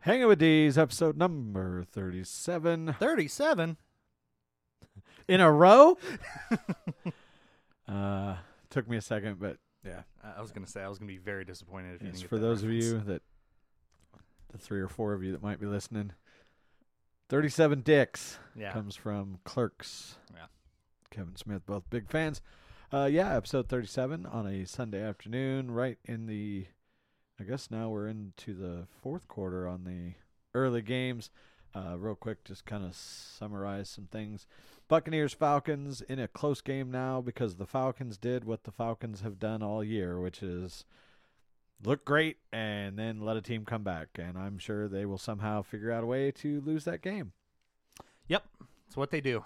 Hanging with D's, episode number 37. 37. In a row? uh, took me a second, but Yeah, I was gonna say I was gonna be very disappointed if you didn't for those reference. of you that, the three or four of you that might be listening, 37 Dicks Yeah, comes from Clerks. Yeah. Kevin Smith, both big fans. Uh, yeah, episode 37 on a Sunday afternoon, right in the, I guess now we're into the fourth quarter on the early games. Uh, real quick, just kind of summarize some things. Buccaneers Falcons in a close game now because the Falcons did what the Falcons have done all year, which is look great and then let a team come back. And I'm sure they will somehow figure out a way to lose that game. yep, it's what they do.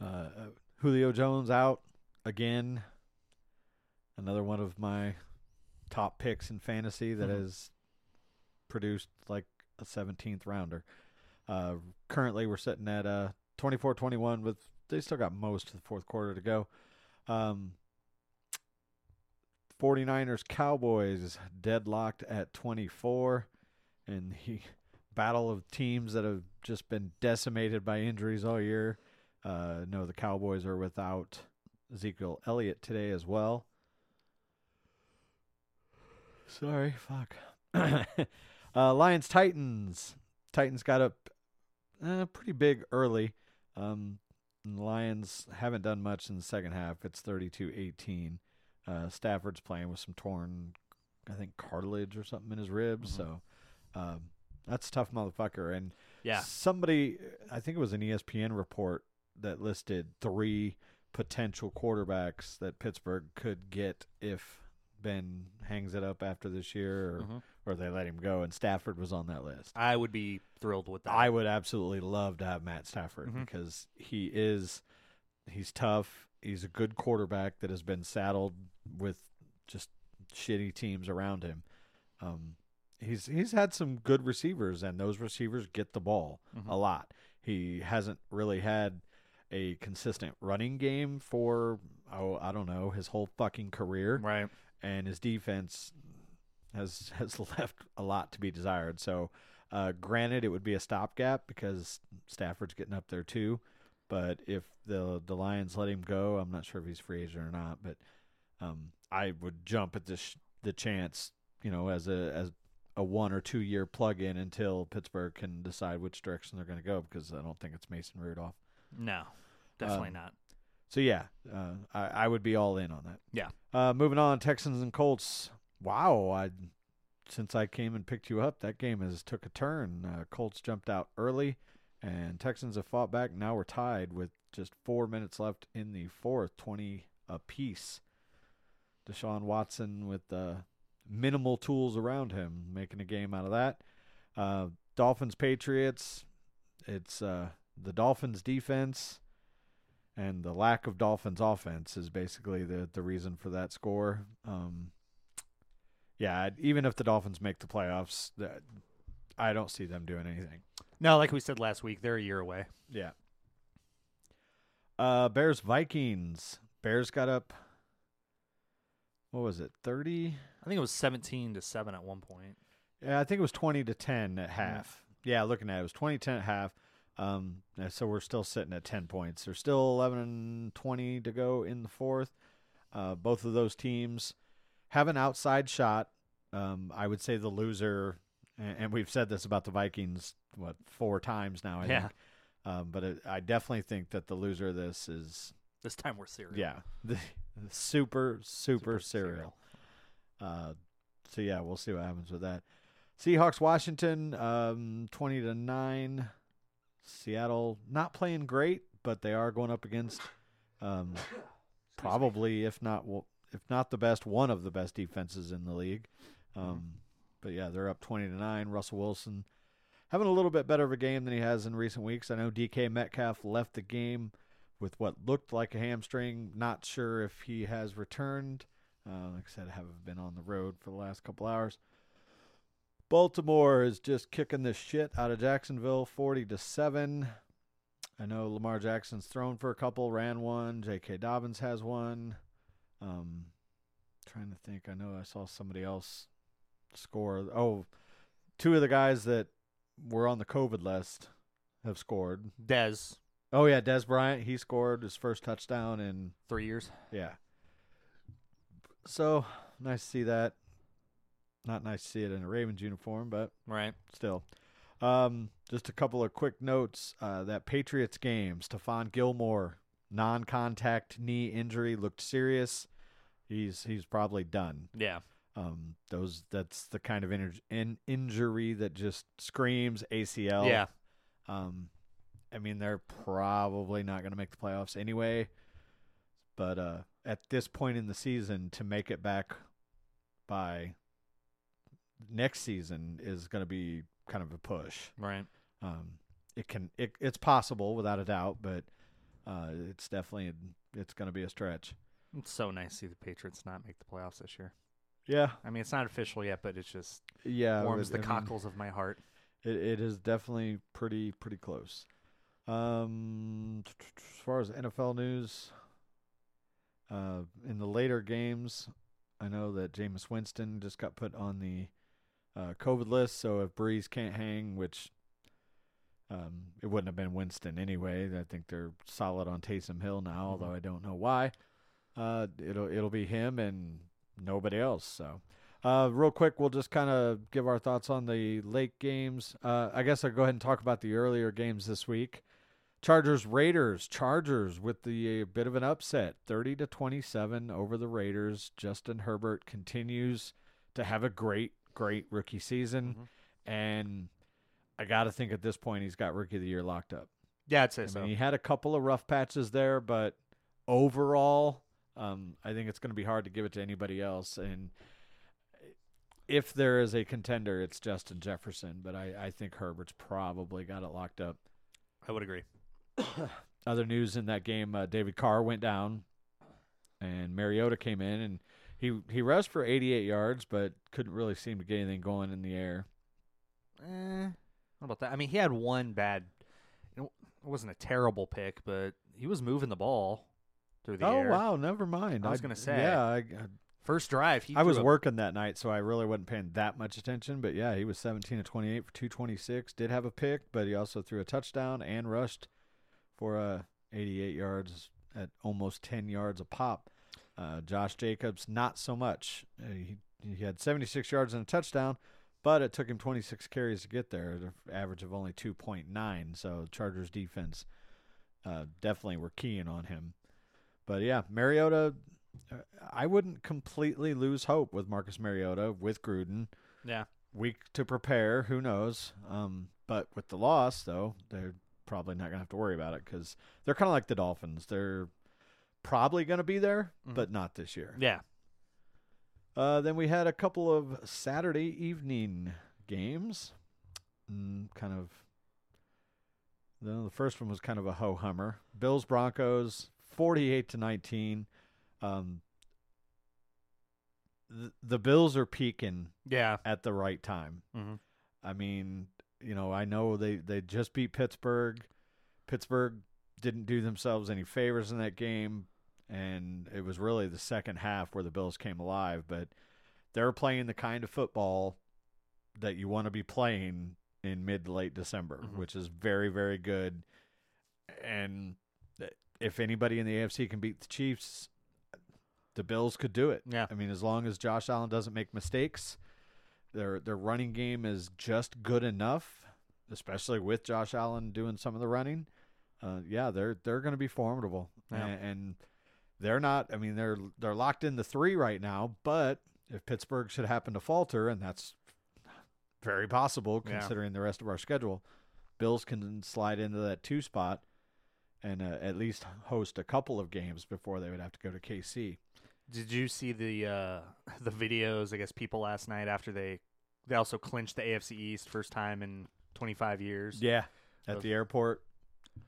Uh, uh, Julio Jones out again. Another one of my top picks in fantasy that Mhm. has produced like a 17th rounder. Uh, currently, we're sitting at uh, 24 21 with they still got most of the fourth quarter to go. Um, 49ers Cowboys deadlocked at 24 and the battle of teams that have just been decimated by injuries all year. Uh, no, the Cowboys are without Ezekiel Elliott today as well. Sorry, fuck. uh, Lions Titans. Titans got up uh, pretty big early. Um, Lions haven't done much in the second half. It's 32-18. Uh, Stafford's playing with some torn, I think, cartilage or something in his ribs. Mhm. So um, that's a tough motherfucker. And Yeah, Somebody, I think it was an ESPN report that listed three potential quarterbacks that Pittsburgh could get if Ben hangs it up after this year or, Mhm. or they let him go. And Stafford was on that list. I would be thrilled with that. I would absolutely love to have Matt Stafford Mhm. because he is he's tough. He's a good quarterback that has been saddled with just shitty teams around him. Um, he's he's had some good receivers, and those receivers get the ball Mhm. a lot. He hasn't really had a consistent running game for oh I don't know his whole fucking career right. And his defense has has left a lot to be desired. So, uh, granted, it would be a stopgap because Stafford's getting up there too. But if the the Lions let him go, I'm not sure if he's free agent or not. But um, I would jump at this the chance, you know, as a as a one or two year plug in until Pittsburgh can decide which direction they're going to go because I don't think it's Mason Rudolph. No, definitely Um, not. So yeah, uh, I, I would be all in on that. Yeah. Uh, moving on, Texans and Colts. Wow, I since I came and picked you up, that game has took a turn. Uh, Colts jumped out early, and Texans have fought back. Now we're tied with just four minutes left in the fourth, twenty apiece. Deshaun Watson with uh, minimal tools around him, making a game out of that. Uh, Dolphins Patriots. It's uh, the Dolphins defense and the lack of Dolphins offense is basically the the reason for that score. Um, yeah, even if the Dolphins make the playoffs, that I don't see them doing anything. No, like we said last week, they're a year away. Yeah. Uh, Bears Vikings. Bears got up. What was it? Thirty. I think it was seventeen to seven at one point. Yeah, I think it was twenty to ten at half. Yeah, looking at it, it was 20-10 at half. Um, so we're still sitting at ten points. There's still eleven and twenty to go in the fourth. Uh, both of those teams have an outside shot. Um, I would say the loser, and, we've said this about the Vikings what four times now. I Yeah. think. Um, but it, I definitely think that the loser of this is This time we're serious. yeah, the, super super, Super cereal. Uh, so yeah, we'll see what happens with that. Seahawks Washington um, twenty to nine. Seattle not playing great, but they are going up against um, probably if not if not the best, one of the best defenses in the league. Um, but yeah, they're up twenty to nine. Russell Wilson having a little bit better of a game than he has in recent weeks. I know DK Metcalf left the game with what looked like a hamstring. Not sure if he has returned. Uh, like I said, I haven't been on the road for the last couple hours. Baltimore is just kicking the shit out of Jacksonville, forty to seven. I know Lamar Jackson's thrown for a couple, ran one. J.K. Dobbins has one. Um, trying to think. I know I saw somebody else score. Oh, two of the guys that were on the COVID list have scored. Dez, Oh yeah, Dez Bryant. He scored his first touchdown in three years. yeah. So nice to see that. Not nice to see it in a Ravens uniform, but Right. still. Um, just a couple of quick notes. Uh, that Patriots game, Stephon Gilmore, non-contact knee injury, looked serious. He's he's probably done. Yeah. Um, those that's the kind of in, in, injury that just screams ACL. Yeah. Um, I mean, they're probably not going to make the playoffs anyway. But uh, at this point in the season, to make it back by next season is going to be kind of a push. Right. Um, it can it, it's possible without a doubt, but uh, it's definitely it's going to be a stretch. It's so nice to see the Patriots not make the playoffs this year. Yeah, I mean, it's not official yet, but it's just yeah. warms but, the I mean, cockles of my heart. It it is definitely pretty pretty close. Um, as far as NFL news, uh, in the later games, I know that Jameis Winston just got put on the uh, COVID list. So if Brees can't hang, which um, it wouldn't have been Winston anyway. I think they're solid on Taysom Hill now, although I don't know why. Uh, it'll it'll be him and nobody else. So. Uh, real quick, we'll just kind of give our thoughts on the late games. Uh, I guess I'll go ahead and talk about the earlier games this week. Chargers Raiders. Chargers with the a bit of an upset, thirty to twenty-seven over the Raiders. Justin Herbert continues to have a great, great rookie season, and I got to think at this point he's got rookie of the year locked up. Yeah, I'd say I so. mean, he had a couple of rough patches there, but overall, um, I think it's going to be hard to give it to anybody else. And if there is a contender, it's Justin Jefferson, but I, I think Herbert's probably got it locked up. I would agree. Other news in that game: uh, David Carr went down, and Mariota came in, and he he rushed for 88 yards, but couldn't really seem to get anything going in the air. Eh, how about that? I mean, he had one bad. You know, it wasn't a terrible pick, but he was moving the ball through the oh air. wow, never mind. I was gonna say, yeah, I, First drive, he I was a- working that night, so I really wasn't paying that much attention. But yeah, he was 17 to 28 for 226. Did have a pick, but he also threw a touchdown and rushed for uh, 88 yards at almost 10 yards a pop. Uh, Josh Jacobs, not so much. Uh, he, he had 76 yards and a touchdown, but it took him 26 carries to get there, an average of only 2.9. So Chargers defense uh, definitely were keying on him. But yeah, Mariota, uh, I wouldn't completely lose hope with Marcus Mariota with Gruden. Yeah. Week to prepare, who knows? Um, but with the loss, though, they're probably not gonna have to worry about it because they're kind of like the Dolphins. They're probably gonna be there, Mhm. but not this year. Yeah. Uh, then we had a couple of Saturday evening games. Mm, kind of. The, the first one was kind of a ho hummer. Bills Broncos, forty-eight to nineteen. Um, the, the Bills are peaking Yeah. at the right time. hmm I mean, you know, I know they they just beat Pittsburgh. Pittsburgh didn't do themselves any favors in that game, and it was really the second half where the Bills came alive. But they're playing the kind of football that you want to be playing in mid to late December, Mhm. which is very very good. And if anybody in the AFC can beat the Chiefs, the Bills could do it. Yeah. I mean, as long as Josh Allen doesn't make mistakes, their their running game is just good enough, especially with Josh Allen doing some of the running. Uh, yeah, they're they're going to be formidable, Yeah. and, and they're not. I mean, they're they're locked in the three right now. But if Pittsburgh should happen to falter, and that's very possible Yeah. considering the rest of our schedule, Bills can slide into that two spot and uh, at least host a couple of games before they would have to go to KC. Did you see the uh, the videos? I guess people last night after they they also clinched the AFC East first time in 25 years. Yeah, at the airport,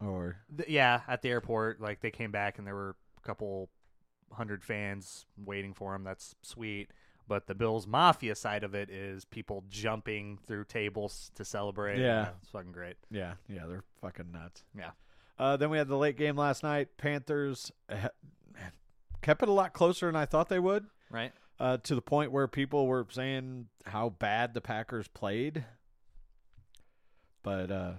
or Th- yeah, at the airport, like they came back and there were a couple hundred fans waiting for them. That's sweet. But the Bills Mafia side of it is people jumping through tables to celebrate. Yeah. it's fucking great. yeah, yeah, they're fucking nuts. Yeah. Uh, then we had the late game last night. Panthers uh, kept it a lot closer than I thought they would. Right? uh, to the point where people were saying how bad the Packers played. But uh,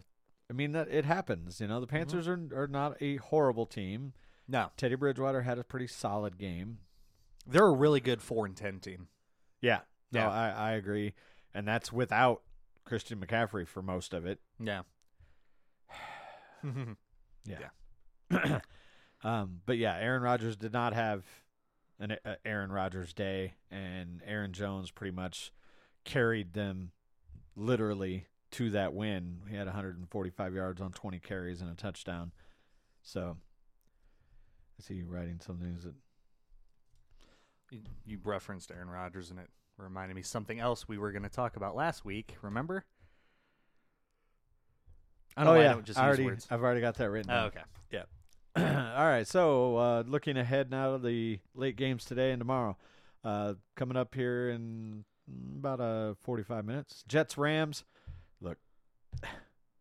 I mean, that it happens. You know, the Panthers are are not a horrible team. No, Teddy Bridgewater had a pretty solid game. they're a really good four and ten team. Yeah, no, Yeah. I I agree, and that's without Christian McCaffrey for most of it. Yeah. Yeah. um, but yeah, Aaron Rodgers did not have an uh, Aaron Rodgers day, and Aaron Jones pretty much carried them literally to that win. He had 145 yards on 20 carries and a touchdown. So, is he writing something? Is it? You, you referenced Aaron Rodgers, and it reminded me something else we were going to talk about last week. Remember? I don't know oh why yeah, I don't just I already, words. I've already got that written. Oh, down. okay. Yeah. All right, so uh, looking ahead now to the late games today and tomorrow. Uh, coming up here in about uh, 45 minutes. Jets Rams. Look,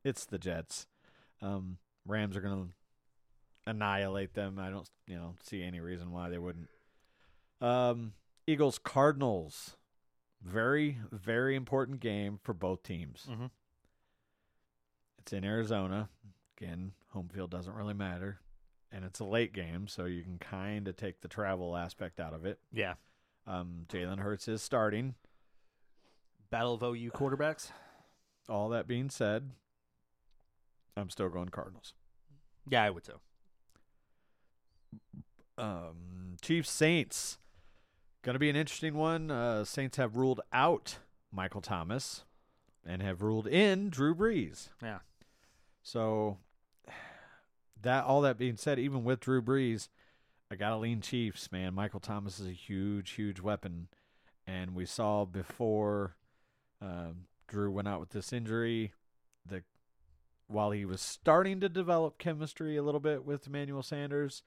it's the Jets. Um, Rams are going to annihilate them. I don't, you know, see any reason why they wouldn't. Um, Eagles Cardinals. Very, very important game for both teams. hmm It's in Arizona. Again, home field doesn't really matter. And it's a late game, so you can kind of take the travel aspect out of it. Yeah. Um, Jalen Hurts is starting. Battle of OU quarterbacks. All that being said, I'm still going Cardinals. Yeah, I would too. Um, Chiefs Saints. Going to be an interesting one. Uh, Saints have ruled out Michael Thomas and have ruled in Drew Brees. Yeah. So that all that being said, even with Drew Brees, I gotta lean Chiefs, man. Michael Thomas is a huge, huge weapon, and we saw before um, Drew went out with this injury, the while he was starting to develop chemistry a little bit with Emmanuel Sanders,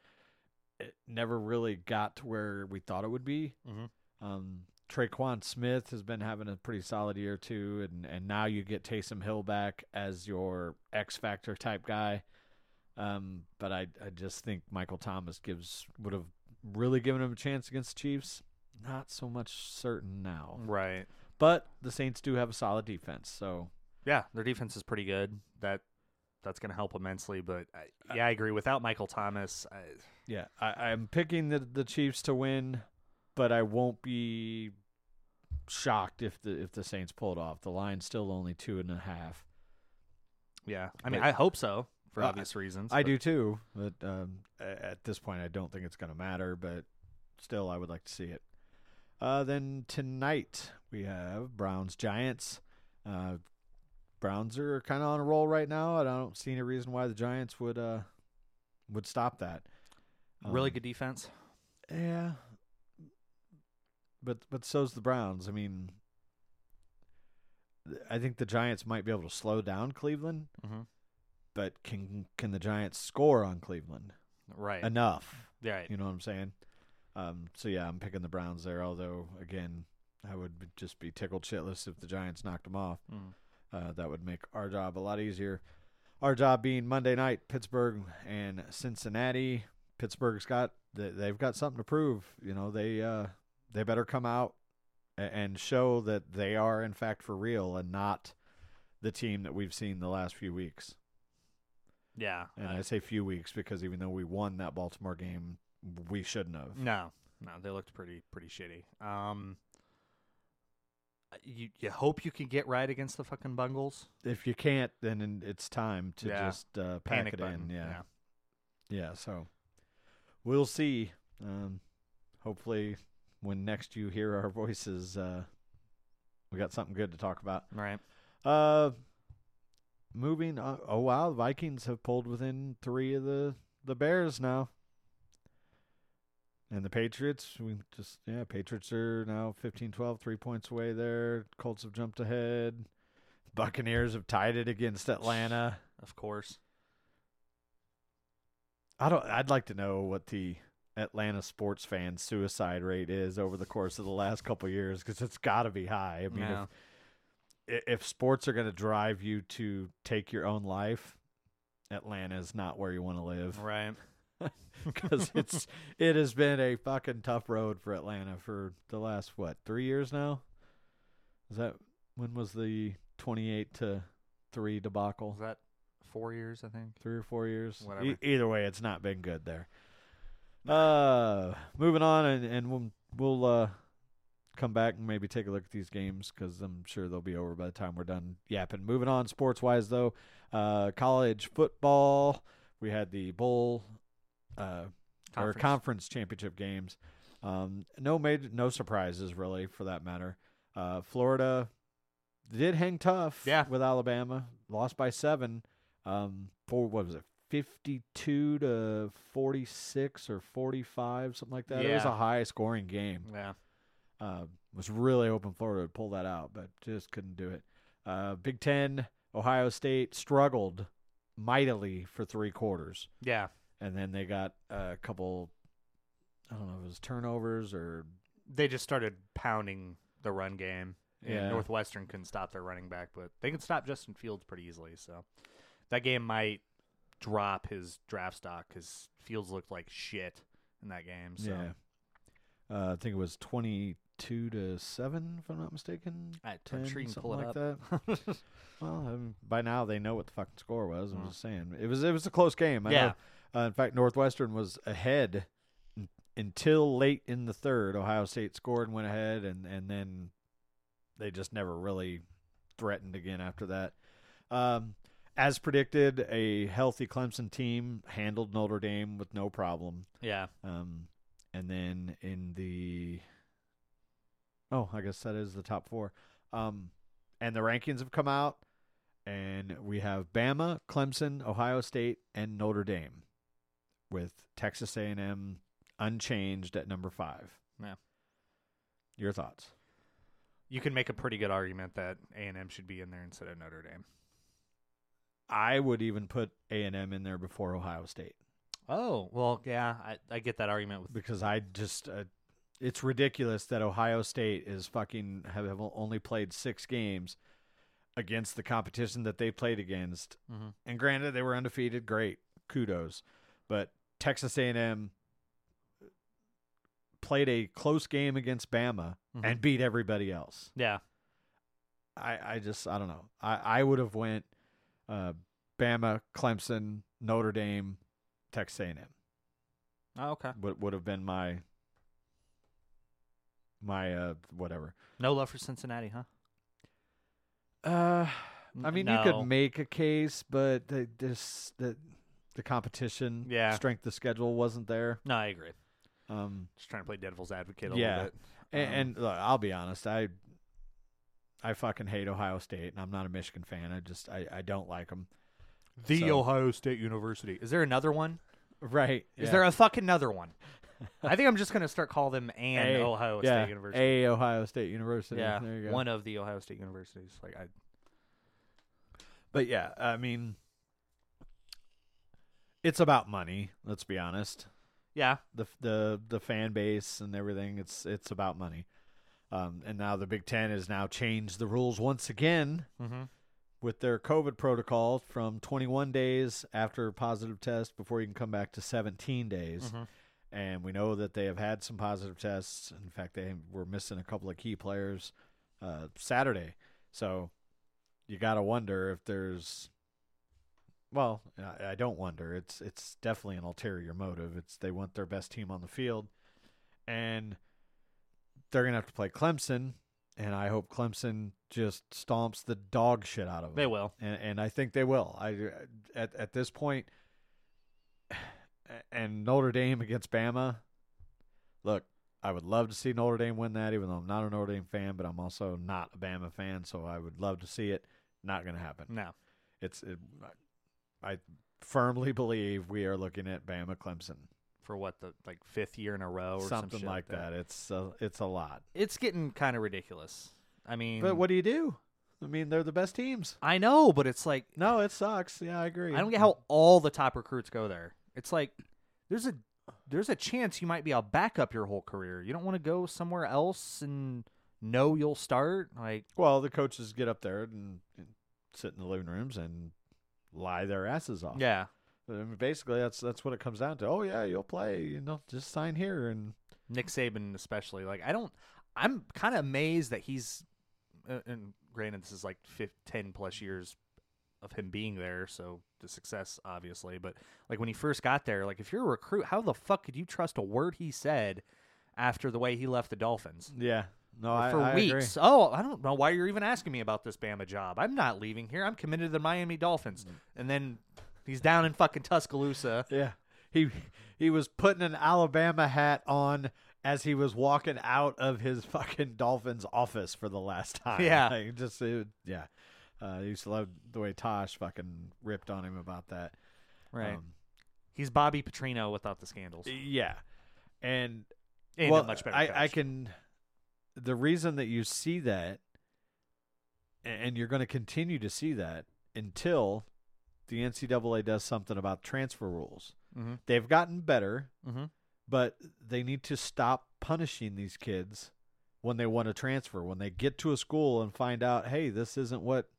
it never really got to where we thought it would be. Mhm. Um, Tre'Quan Smith has been having a pretty solid year too, and and now you get Taysom Hill back as your X factor type guy. Um, but I I just think Michael Thomas gives would have really given him a chance against the Chiefs. Not so much certain now, Right. But the Saints do have a solid defense, so Yeah, their defense is pretty good. That that's going to help immensely. But I, yeah, I agree. Without Michael Thomas, I, yeah, I, I'm picking the the Chiefs to win, but I won't be shocked if the if the Saints pulled off. The line's still only two and a half. yeah, I mean, But- I hope so for Uh, obvious reasons. I but- do too, but um, at this point, I don't think it's going to matter. But still, I would like to see it. Uh, then tonight we have Browns Giants. Uh, Browns are kind of on a roll right now, and I don't see any reason why the Giants would uh would stop that. Really Um, good defense. Yeah. But but so's the Browns. I mean, I think the Giants might be able to slow down Cleveland, Mm-hmm. but can can the Giants score on Cleveland Right. enough? right. You know what I'm saying? Um, so yeah, I'm picking the Browns there. Although again, I would just be tickled shitless if the Giants knocked them off. Mm. Uh, that would make our job a lot easier. Our job being Monday night, Pittsburgh and Cincinnati. Pittsburgh's got they- they've got something to prove. You know they uh, they better come out a- and show that they are in fact for real and not the team that we've seen the last few weeks. Yeah. And I- I say few weeks because even though we won that Baltimore game, we shouldn't have. no, no, they looked pretty pretty shitty. Um, You you hope you can get right against the fucking Bungles. If you can't, then it's time to Yeah. just uh, pack Panic it button. in. Yeah. yeah, So we'll see. Um, hopefully, when next you hear our voices, uh, we got something good to talk about. Right. Uh, moving. On, oh wow, the Vikings have pulled within three of the the Bears now. And the Patriots, we just yeah, Patriots are now 15-12, three points away there. Colts have jumped ahead. Buccaneers have tied it against Atlanta. Of course. I don't. I'd like to know what the Atlanta sports fan suicide rate is over the course of the last couple of years because it's got to be high. I mean, Yeah. if, if sports are going to drive you to take your own life, Atlanta is not where you want to live Right. because it's it has been a fucking tough road for Atlanta for the last what three years now. Is that when was the twenty eight to three debacle? Was that four years? I think. three or four years. Whatever. E- either way, it's not been good there. Uh, moving on, and and we'll we'll uh come back and maybe take a look at these games because I'm sure they'll be over by the time we're done yapping. Moving on, sports wise though, uh, college football. We had the bowl, uh, or Conference. conference championship games. Um, no major, no surprises really for that matter. Uh, Florida did hang tough Yeah. with Alabama, lost by seven. Um, for what was it, fifty-two to forty-six or forty-five, something like that. It was a high-scoring game. Yeah. Uh, was really hoping Florida would pull that out, but just couldn't do it. Uh, Big Ten, Ohio State struggled mightily for three quarters Yeah. And then they got a couple I don't know if it was turnovers or They just started pounding the run game. And Yeah. Northwestern couldn't stop their running back, but they can stop Justin Fields pretty easily. So that game might drop his draft stock because Fields looked like shit in that game. So yeah. Uh, I think it was twenty-two to seven, if I'm not mistaken. I, 10, I'm sure you can something pull it like up. that. Well, um, by now they know what the fucking score was. I'm Mm. just saying it was it was a close game. I Yeah. know, uh, in fact, Northwestern was ahead n- until late in the third. Ohio State scored and went ahead, and and then they just never really threatened again after that. Um, as predicted, a healthy Clemson team handled Notre Dame with no problem. yeah. Um, and then in the oh, I guess that is the top four. Um, and the rankings have come out, and we have Bama, Clemson, Ohio State, and Notre Dame, with Texas A&M unchanged at number five. Yeah. Your thoughts? You can make a pretty good argument that A&M should be in there instead of Notre Dame. I would even put A&M in there before Ohio State Oh, well, yeah, I, I get that argument with because I just uh, it's ridiculous that Ohio State is fucking have only played six games against the competition that they played against. Mhm. And granted, they were undefeated. Great, kudos. But Texas A&M played a close game against Bama Mhm. and beat everybody else. Yeah. I, I just I don't know. I, I would have went uh, Bama, Clemson, Notre Dame, Texas A&M Oh, okay. would would have been my my uh whatever. No love for Cincinnati, huh? Uh I mean you could make a case, but the this the the competition, Yeah. strength of schedule wasn't there. No, I agree. Um Just trying to play devil's advocate a Yeah. little bit. and, Um, and look, I'll be honest, I I fucking hate Ohio State, and I'm not a Michigan fan. I just I, I don't like them. the so- Ohio State University. Is there another one? Right? Is there a fucking another one? I think I'm just gonna start calling them an A- Ohio yeah, State University. A Ohio State University. yeah, there you go. one of the Ohio State universities. Like I, But yeah, I mean, it's about money. Let's be honest. yeah, the the the fan base and everything. It's it's about money. Um, and now the Big Ten has now changed the rules once again mm-hmm. with their COVID protocol from 21 days after a positive test before you can come back to 17 days. Mhm. And we know that they have had some positive tests. In fact, they were missing a couple of key players uh, Saturday. So you got to wonder if there's. Well, I, I don't wonder. It's it's definitely an ulterior motive. It's they want their best team on the field, and they're gonna have to play Clemson and I hope Clemson just stomps the dog shit out of them. They will. and and I think they will. I at at this point, and Notre Dame against Bama. Look, I would love to see Notre Dame win that, even though I'm not a Notre Dame fan, but I'm also not a Bama fan, so I would love to see it. Not going to happen. No. It's it, I firmly believe we are looking at Bama Clemson, For what the like fifth year in a row or some something shit like that. It's uh, it's a lot. It's getting kind of ridiculous. I mean, But what do you do? I mean, they're the best teams. I know, but it's like No, it sucks. Yeah, I agree. I don't get how all the top recruits go there. It's like there's a there's a chance you might be a backup your whole career. You don't want to go somewhere else and know you'll start. Like Well, the coaches get up there and, and sit in the living rooms and lie their asses off. yeah, I mean, basically that's that's what it comes down to. Oh yeah, you'll play. You know, just sign here and Nick Saban especially. Like I don't. I'm kind of amazed that he's. Uh, and granted, this is like 15, 10 plus years of him being there, so the success obviously. But like when he first got there, like if you're a recruit, how the fuck could you trust a word he said after the way he left the Dolphins? yeah. No, I, for I weeks. agree. Oh, I don't know why you're even asking me about this Bama job. I'm not leaving here. I'm committed to the Miami Dolphins. Mm. And then he's down in fucking Tuscaloosa. Yeah, he he was putting an Alabama hat on as he was walking out of his fucking Dolphins office for the last time. Yeah. like, just it, yeah. Uh, I used to love the way Tosh fucking ripped on him about that. Right. Um, he's Bobby Petrino without the scandals. yeah, and And well, much better I, coach. I can. The reason that you see that, and you're going to continue to see that until the NCAA does something about transfer rules. Mhm. They've gotten better, Mhm. but they need to stop punishing these kids when they want to transfer. When they get to a school and find out, hey, this isn't what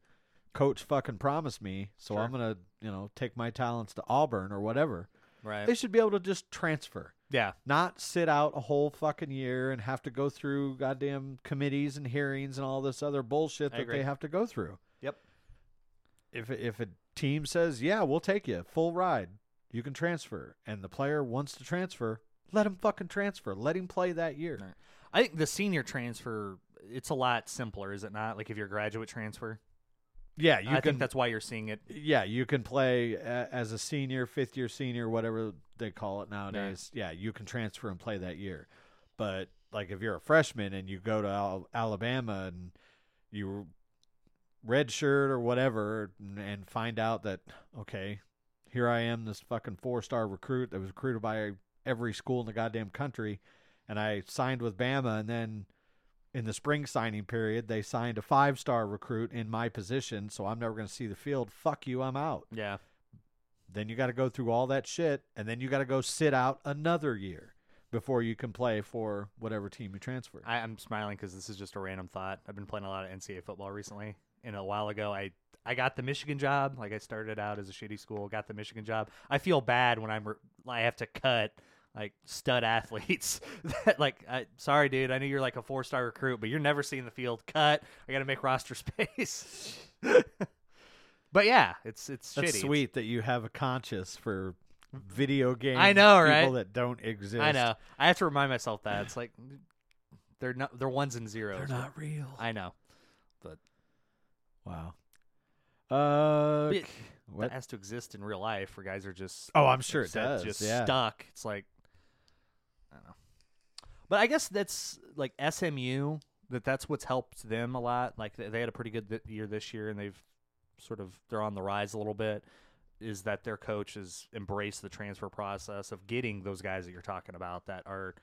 coach fucking promised me, so Sure. I'm to, you know, take my talents to Auburn or whatever. Right. They should be able to just transfer yeah. not sit out a whole fucking year and have to go through goddamn committees and hearings and all this other bullshit I that agree. they have to go through. Yep. If a- if a team says, "Yeah, we'll take you full ride. You can transfer." And the player wants to transfer, let him fucking transfer. Let him play that year. Right. I think the senior transfer it's a lot simpler, is it not? Like if you're a graduate transfer. Yeah, you I can think that's why you're seeing it. Yeah, you can play a- as a senior, fifth year senior, whatever they call it nowadays. Yeah, you can transfer and play that year. But like if you're a freshman and you go to Al- Alabama and you red shirt or whatever and, and find out that okay, here I am, this fucking four star recruit that was recruited by every school in the goddamn country, and I signed with Bama, and then in the spring signing period they signed a five star recruit in my position, so I'm never going to see the field. Fuck you, I'm out. Yeah. Then you got to go through all that shit, and then you got to go sit out another year before you can play for whatever team you transfer. I, I'm smiling because this is just a random thought. I've been playing a lot of NCAA football recently, and a while ago, I I got the Michigan job. Like I started out as a shitty school, got the Michigan job. I feel bad when I'm re- I have to cut like stud athletes. that like, I, sorry, dude, I know you're like a four star recruit, but you're never seeing the field. Cut. I got to make roster space. but yeah, it's it's That's shitty. sweet that you have a conscience for video game. I know, people right? that don't exist. I know. I have to remind myself that it's like they're not they're ones and zeros. they're not real. I know. But wow. Uh, But-? That has to exist in real life where guys are just Oh, I'm sure it does, just yeah. stuck. It's like I don't know. But I guess that's like SMU that that's what's helped them a lot. Like they they had a pretty good year this year and they've sort of they're on the rise a little bit is that their coach has embraced the transfer process of getting those guys that you're talking about that are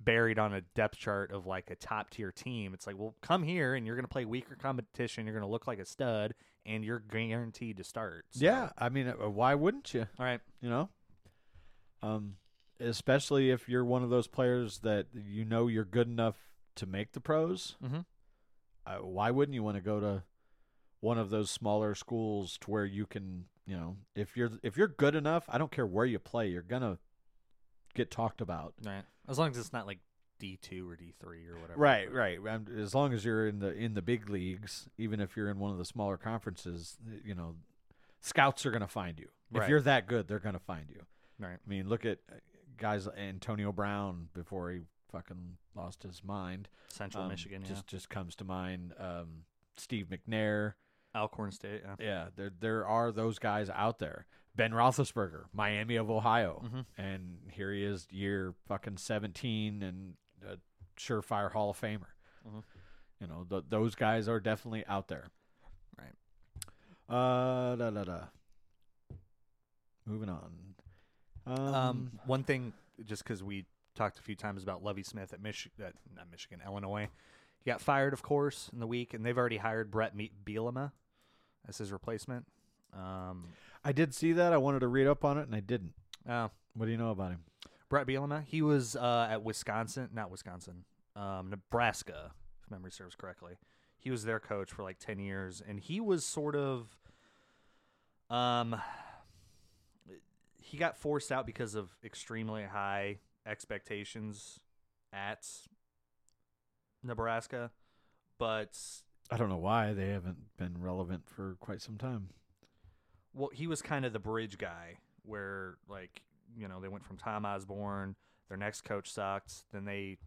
buried on a depth chart of like a top tier team. It's like, well, come here and you're going to play weaker competition. You're going to look like a stud and you're guaranteed to start. So- Yeah, I mean, uh, why wouldn't you? All right. You know, um, especially if you're one of those players that you know you're good enough to make the pros. Mm-hmm. uh, why wouldn't you want to go to one of those smaller schools to where you can, you know, if you're if you're good enough, I don't care where you play, you're gonna get talked about. Right. As long as it's not like D two or D three or whatever. Right, right. As long as you're in the in the big leagues, even if you're in one of the smaller conferences, you know, scouts are gonna find you. If Right. you're that good, they're gonna find you. Right. I mean, look at guys Antonio Brown before he fucking lost his mind. Central Um, Michigan, yeah. just just comes to mind. Um, Steve McNair. Alcorn State, yeah. Yeah, there there are those guys out there. Ben Roethlisberger, Miami of Ohio, Mhm. and here he is, year fucking seventeen, and a surefire Hall of Famer. Mhm. You know, th- those guys are definitely out there. Right. Uh, da da da. Moving on. Um, Um, one thing, just because we talked a few times about Lovie Smith at Mich- uh, not Michigan, Illinois, he got fired, of course, in the week, and they've already hired Bret Me- Bielema as his replacement. Um, I did see that. I wanted to read up on it, and I didn't. uh, What do you know about him? Bret Bielema, he was uh, at Wisconsin, not Wisconsin, um, Nebraska, if memory serves correctly. He was their coach for like ten years, and he was sort of, um, he got forced out because of extremely high expectations at Nebraska, but I don't know why they haven't been relevant for quite some time. well, he was kind of the bridge guy where like you know they went from Tom Osborne, their next coach sucked, then they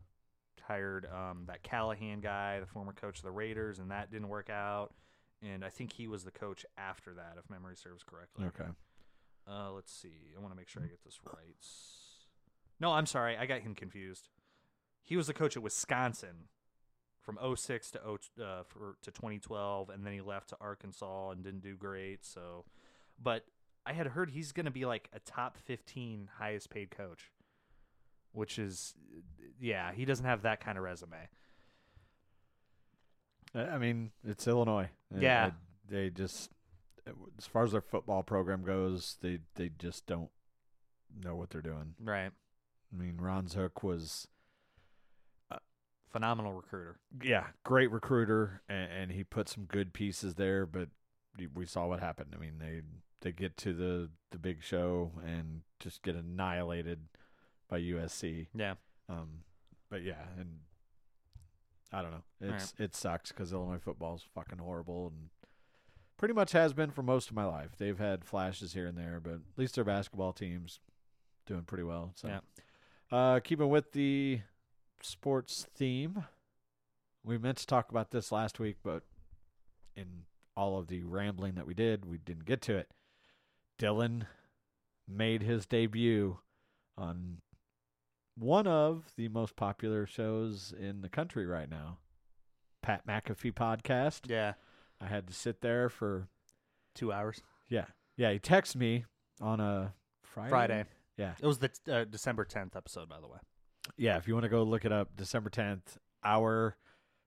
hired um, that Callahan guy, the former coach of the Raiders, and that didn't work out. And I think he was the coach after that, if memory serves correctly. Okay. Uh, let's see. I want to make sure I get this right. No, I'm sorry. I got him confused. He was the coach at Wisconsin from 06 to 0, uh, for, to 2012, and then he left to Arkansas and didn't do great. So, but I had heard he's going to be like a top 15 highest paid coach, which is, yeah, he doesn't have that kind of resume. I I mean, it's Illinois. Yeah. uh, they just, as far as their football program goes, they they just don't know what they're doing. Right. I mean, Ron Zook was, Phenomenal recruiter. yeah, great recruiter, and, and he put some good pieces there. But we- saw what happened. I mean, they they get to the the big show and just get annihilated by USC. Yeah. Um, but yeah, and I don't know. It's it sucks because Illinois football is fucking horrible and pretty much has been for most of my life. They've had flashes here and there, but at least their basketball team's doing pretty well. So, Yeah. uh, keeping with the sports theme, we meant to talk about this last week, but in all of the rambling that we did, we didn't get to it. Dylan made his debut on one of the most popular shows in the country right now, Pat McAfee podcast. Yeah. I had to sit there for Two hours. yeah, yeah. He texted me on a Friday. Friday. Yeah, It was the uh, December 10th episode, by the way. yeah. If you want to go look it up, December tenth, hour.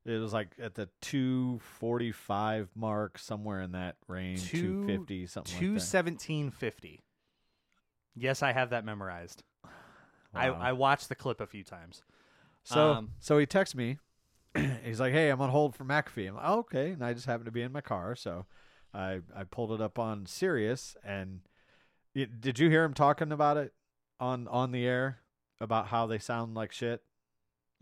It was like at the two forty five mark, somewhere in that range, Two- fifty something Two like that. seventeen fifty. Yes, I have that memorized. I, Wow. I watched the clip a few times. So Um, so he texts me. He's like, "Hey, I'm on hold for McAfee." I'm like, oh, "Okay," and I just happened to be in my car, so I I pulled it up on Sirius. And y did you hear him talking about it on on the air about how they sound like shit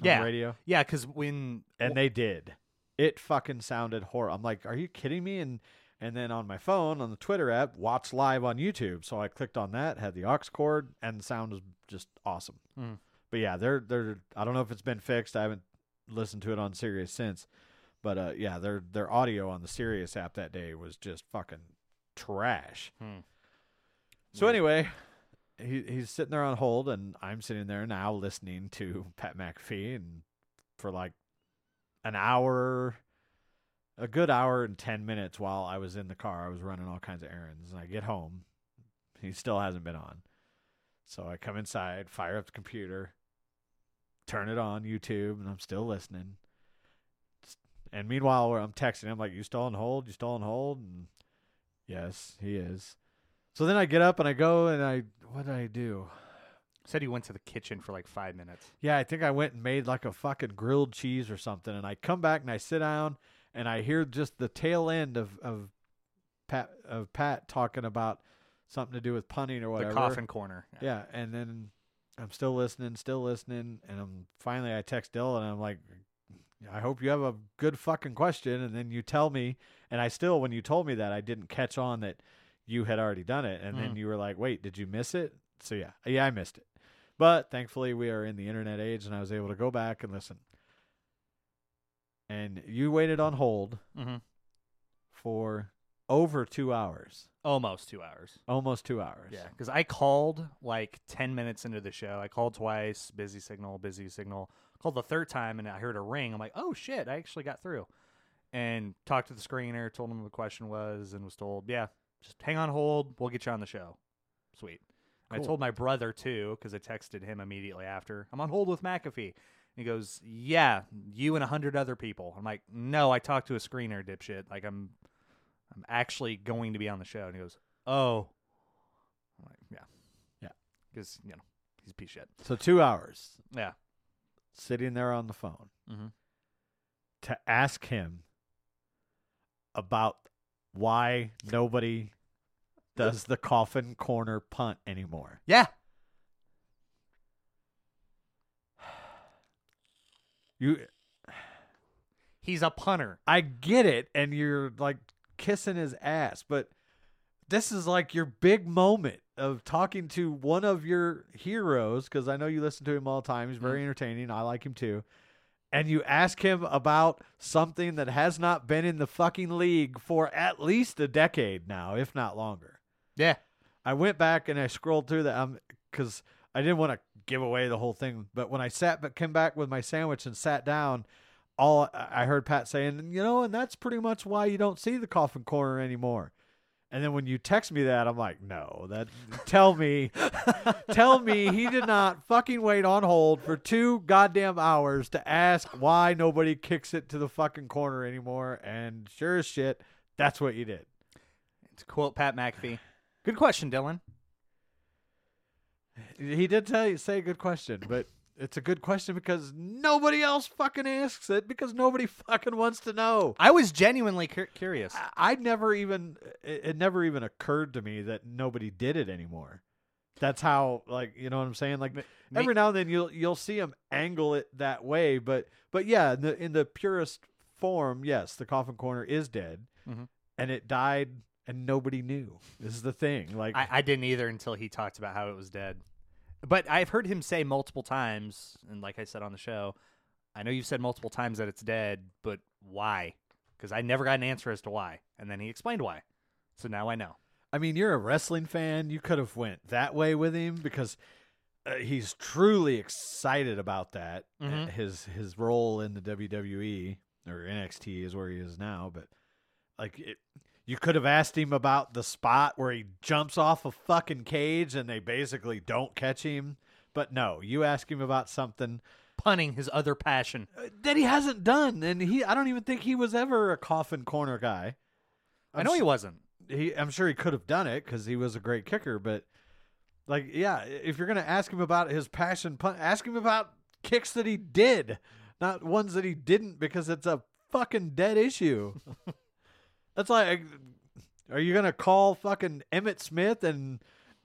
on Yeah. the radio? Yeah, because when And they did. It fucking sounded horrible. I'm like, "Are you kidding me?" And and then on my phone on the Twitter app, watch live on YouTube. So I clicked on that, had the aux cord, and the sound was just awesome. Mm. But yeah, they're they're. I don't know if it's been fixed. I haven't listened to it on Sirius since. But uh, yeah, their their audio on the Sirius app that day was just fucking trash. Hmm. So Weird. anyway, he he's sitting there on hold, and I'm sitting there now listening to Pat McAfee, and for like an hour, a good hour and ten minutes while I was in the car, I was running all kinds of errands, and I get home, he still hasn't been on. So I come inside, fire up the computer, turn it on YouTube, and I'm still listening. And meanwhile, I'm texting him like, "You still on hold? You still on hold?" And yes, he is. So then I get up and I go and I what did I do? said you went to the kitchen for like five minutes. Yeah, I think I went and made like a fucking grilled cheese or something, and I come back and I sit down and I hear just the tail end of of Pat of Pat talking about something to do with punning or whatever. The coffin corner. Yeah, and then I'm still listening, still listening, and I'm finally I text Dylan and I'm like, I hope you have a good fucking question, and then you tell me, and I still when you told me that I didn't catch on that you had already done it, and then Mm. you were like, wait, did you miss it? So yeah, yeah, I missed it, But thankfully, we are in the internet age, and I was able to go back and listen. And you waited on hold Mm-hmm. for over two hours, Almost two hours. almost two hours. Yeah, because I called like ten minutes into the show. I called twice, busy signal, busy signal. Called the third time, and I heard a ring. I'm like, oh shit, I actually got through. And talked to the screener, told him what the question was, and was told, yeah, just hang on hold. We'll get you on the show. Sweet. And I told my brother too, because I texted him immediately after. I'm on hold with McAfee. And he goes, yeah, you and a hundred other people. I'm like, no, I talked to a screener, dipshit. Like I'm, I'm actually going to be on the show. And he goes, oh. I'm like, yeah. Yeah. Because, you know, he's a piece of shit. So two hours Yeah. sitting there on the phone Mm-hmm. to ask him about why nobody does the coffin corner punt anymore. Yeah. You He's a punter. I get it, and you're like kissing his ass, but this is like your big moment of talking to one of your heroes because I know you listen to him all the time. He's very mm-hmm. entertaining. I like him too. And you ask him about something that has not been in the fucking league for at least a decade now, if not longer. Yeah. I went back and I scrolled through that because um, I didn't want to give away the whole thing. But when I sat, but came back with my sandwich and sat down, all I heard Pat saying, you know, and that's pretty much why you don't see the coffin corner anymore. And then when you text me that, I'm like, no, that tell me, tell me he did not fucking wait on hold for two goddamn hours to ask why nobody kicks it to the fucking corner anymore. And sure as shit, that's what you did. To quote Pat McAfee, good question, Dylan. He did tell you say good question, but it's a good question because nobody else fucking asks it because nobody fucking wants to know. I was genuinely cur- curious. I, I never even it, it never even occurred to me that nobody did it anymore. That's how like you know what I'm saying. Like Me- every now and then you'll you'll see them angle it that way, but but yeah, in the in the purest form, yes, the coffin corner is dead, Mhm. and it died, and nobody knew. This is the thing. Like I, I didn't either until he talked about how it was dead. But I've heard him say multiple times, and like I said on the show, I know you've said multiple times that it's dead, but why? Because I never got an answer as to why, and then he explained why. So now I know. I mean, you're a wrestling fan. You could have went that way with him because uh, he's truly excited about that. uh, Mhm. his his role in the WWE or NXT is where he is now. But like, it, you could have asked him about the spot where he jumps off a fucking cage and they basically don't catch him. But no, you ask him about something Punning his other passion. uh, that he hasn't done, and he I don't even think he was ever a coffin corner guy. I know he wasn't. he I'm sure he could have done it because he was a great kicker, but like yeah, if you're gonna ask him about his passion punt, ask him about kicks that he did, not ones that he didn't because it's a fucking dead issue. That's like, are you gonna call fucking Emmitt Smith and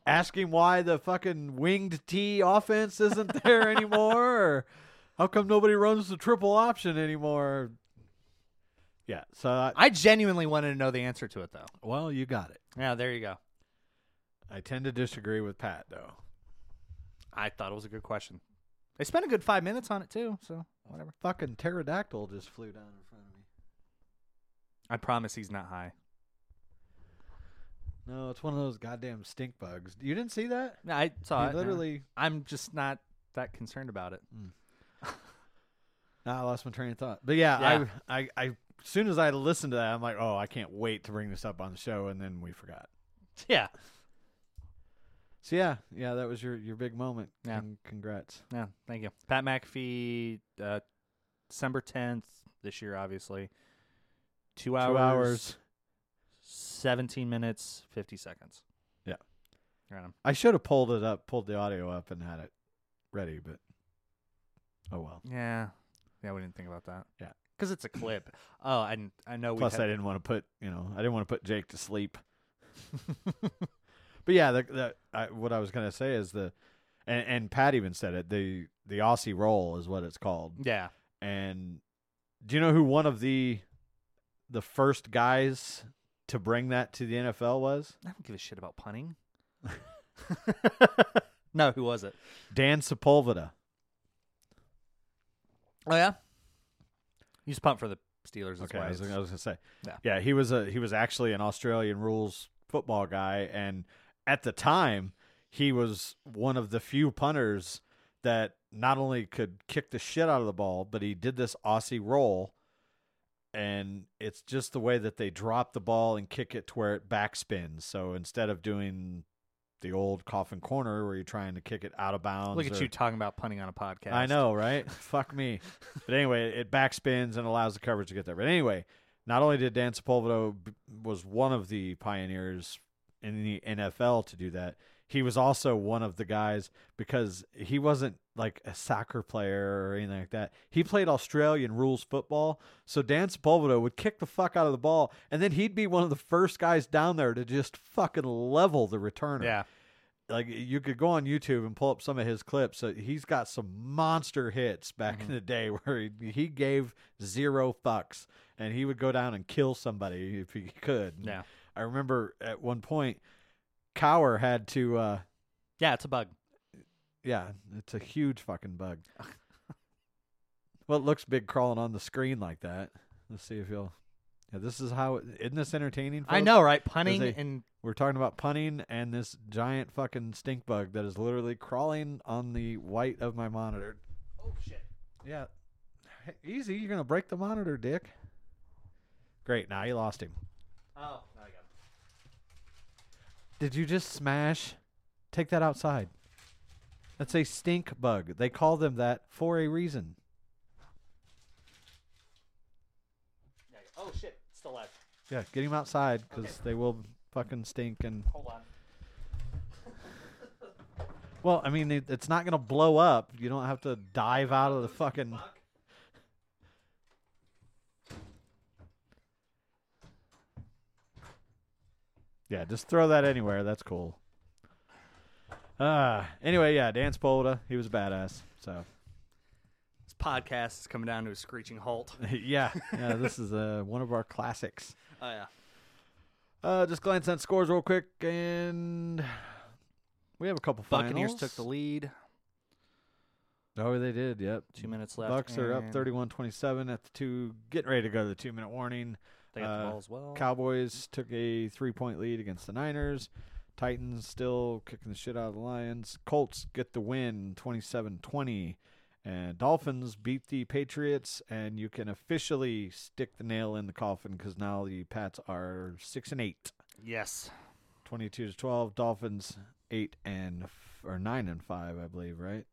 ask him why the fucking winged T offense isn't there anymore, or how come nobody runs the triple option anymore? Yeah, so I, I genuinely wanted to know the answer to it, though. well, you got it. Yeah, there you go. I tend to disagree with Pat though. I thought it was a good question. They spent a good five minutes on it too, so whatever. Fucking pterodactyl just flew down in front of me. I promise he's not high. No, it's one of those goddamn stink bugs. You didn't see that? No, I saw He it. no. literally. I'm just not that concerned about it. Nah, I lost my train of thought. But yeah, Yeah. I, I, I, as soon as I listened to that, I'm like, oh, I can't wait to bring this up on the show, and then we forgot. Yeah. So yeah, yeah, that was your your big moment. Yeah. Con- congrats. Yeah, thank you. Pat McAfee, uh, December 10th this year, obviously. Two hours, Two hours. 17 minutes, 50 seconds. Yeah. Right. I should have pulled it up, pulled the audio up, and had it ready, but oh well. Yeah. Yeah, we didn't think about that. Yeah. Because it's a clip. Oh, I, didn't- I know we Plus, had, I didn't want to put you know I didn't want to put Jake to sleep. But yeah, the, the I, what I was gonna say is the, and, and Pat even said it. The the Aussie roll is what it's called. Yeah. And do you know who one of the the first guys to bring that to the NFL was? I don't give a shit about punting. No, who was it? Dan Sepulveda. Oh yeah. He's pumped for the Steelers. That's Okay, why I was, I was gonna say. Yeah. yeah, he was a he was actually an Australian rules football guy, and at the time, he was one of the few punters that not only could kick the shit out of the ball, but he did this Aussie roll, and it's just the way that they drop the ball and kick it to where it backspins. So instead of doing the old coffin corner where you're trying to kick it out of bounds, Look at or- you talking about punting on a podcast. I know, right? Fuck me. But anyway, it backspins and allows the coverage to get there. But anyway, not only did Dan Sepulveda b- was one of the pioneers in the NFL to do that, he was also one of the guys because he wasn't like a soccer player or anything like that. He played Australian rules football. So Dan Sepulveda would kick the fuck out of the ball, and then he'd be one of the first guys down there to just fucking level the returner Yeah. like you could go on YouTube and pull up some of his clips. So he's got some monster hits back Mm-hmm. in the day where he, he gave zero fucks and he would go down and kill somebody if he could. Yeah. I remember at one point, Cowher had to. uh Yeah, it's a bug. Yeah, it's a huge fucking bug. well, it looks big crawling on the screen like that. Let's see if you'll. Yeah, this is how. Isn't this entertaining? I know, right? Punning they- and We're talking about punning and this giant fucking stink bug that is literally crawling on the white of my monitor. oh shit. Yeah. Hey, easy. You're going to break the monitor, dick. Great. Now you lost him. Oh, now I got it. Did you just smash? Take that outside. That's a stink bug. They call them that for a reason. Yeah, Oh shit, it's still alive. Yeah, get him outside because Okay. they will fucking stink and. Hold on. Well, I mean, it, it's not going to blow up. You don't have to dive out of the fucking. Yeah, just throw that anywhere. That's cool. Uh, anyway, yeah, Dan Sepulveda, he was a badass. So, This podcast is coming down to a screeching halt. yeah, yeah, this is uh, one of our classics. Oh yeah. Uh, just glance at scores real quick, and we have a couple Buccaneers finals. took the lead. Oh, they did. Yep. Two minutes left. Bucks are up and 31-27 at the two, getting ready to go to the two-minute warning. They got uh, the ball as well. Cowboys took a three-point lead against the Niners. Titans still kicking the shit out of the Lions. Colts get the win, 27-20. And Dolphins beat the Patriots, and you can officially stick the nail in the coffin because now the Pats are six and eight. yes. 22 to 12 dolphins 8 and f- or 9 and 5 i believe right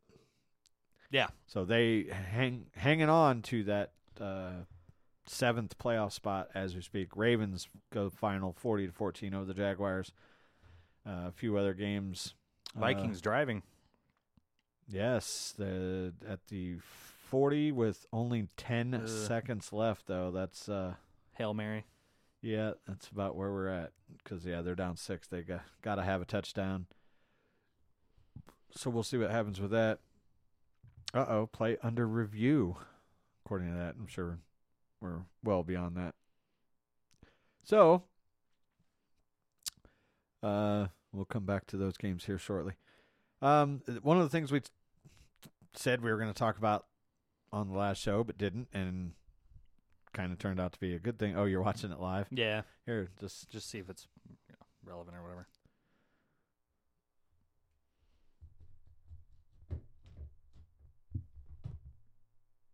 Yeah. so they hang hanging on to that uh, seventh playoff spot as we speak ravens go final 40 to 14 over the jaguars uh, a few other games uh, Vikings driving. yes the at the 40 with only 10 Ugh. seconds left though that's uh Hail Mary. Yeah, that's about where we're at. Because yeah, they're down six. They got got to have a touchdown. So we'll see what happens with that. Uh oh, play under review. According to that, I'm sure we're well beyond that. So, uh, we'll come back to those games here shortly. Um, one of the things we t- said we were going to talk about on the last show, but didn't, and kind of turned out to be a good thing. Oh, you're watching it live. Yeah. Here, just Just see if it's you know, relevant or whatever.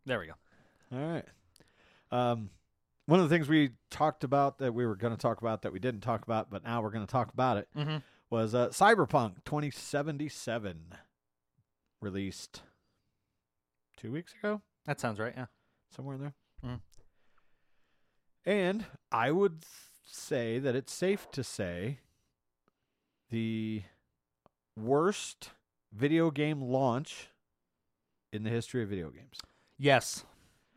There we go. all right. Um, one of the things we talked about that we were going to talk about that we didn't talk about, but now we're going to talk about it Mm-hmm. was uh, Cyberpunk 2077 released two weeks ago, That sounds right. Yeah. somewhere in there. Mhm. And I would say that it's safe to say the worst video game launch in the history of video games. Yes.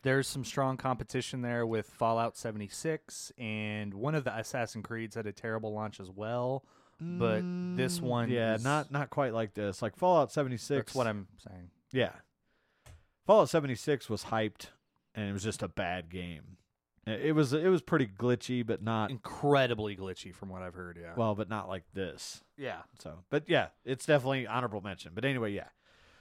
There's some strong competition there with Fallout 76, and one of the Assassin's Creeds had a terrible launch as well. But this Mm, one yeah, is- not not quite like this. Like Fallout 76. That's what I'm saying. Yeah. Fallout 76 was hyped and it was just a bad game. It it was it was pretty glitchy, but not Incredibly glitchy from what I've heard. Yeah. well, but not like this. yeah. So, but yeah, it's definitely honorable mention. But anyway, yeah.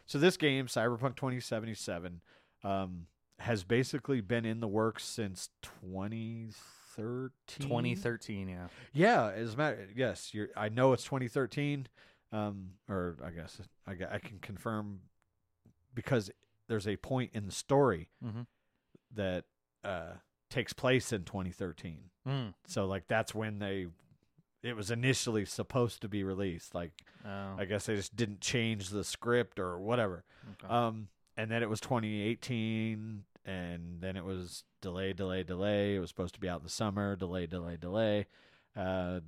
So this game, Cyberpunk 2077, um, has basically been in the works since 2013. 2013. Yeah. Yeah, as a matter, yes, you're. I know it's 2013, um, or I guess I, I can confirm because there's a point in the story Mhm. that uh, takes place in 2013. Mm. So like that's when they, it was initially supposed to be released. Like Oh. I guess they just didn't change the script or whatever. okay. Um, and then it was 2018, and then it was delay, delay, delay. It was supposed to be out in the summer. Delay, delay, delay. Uh,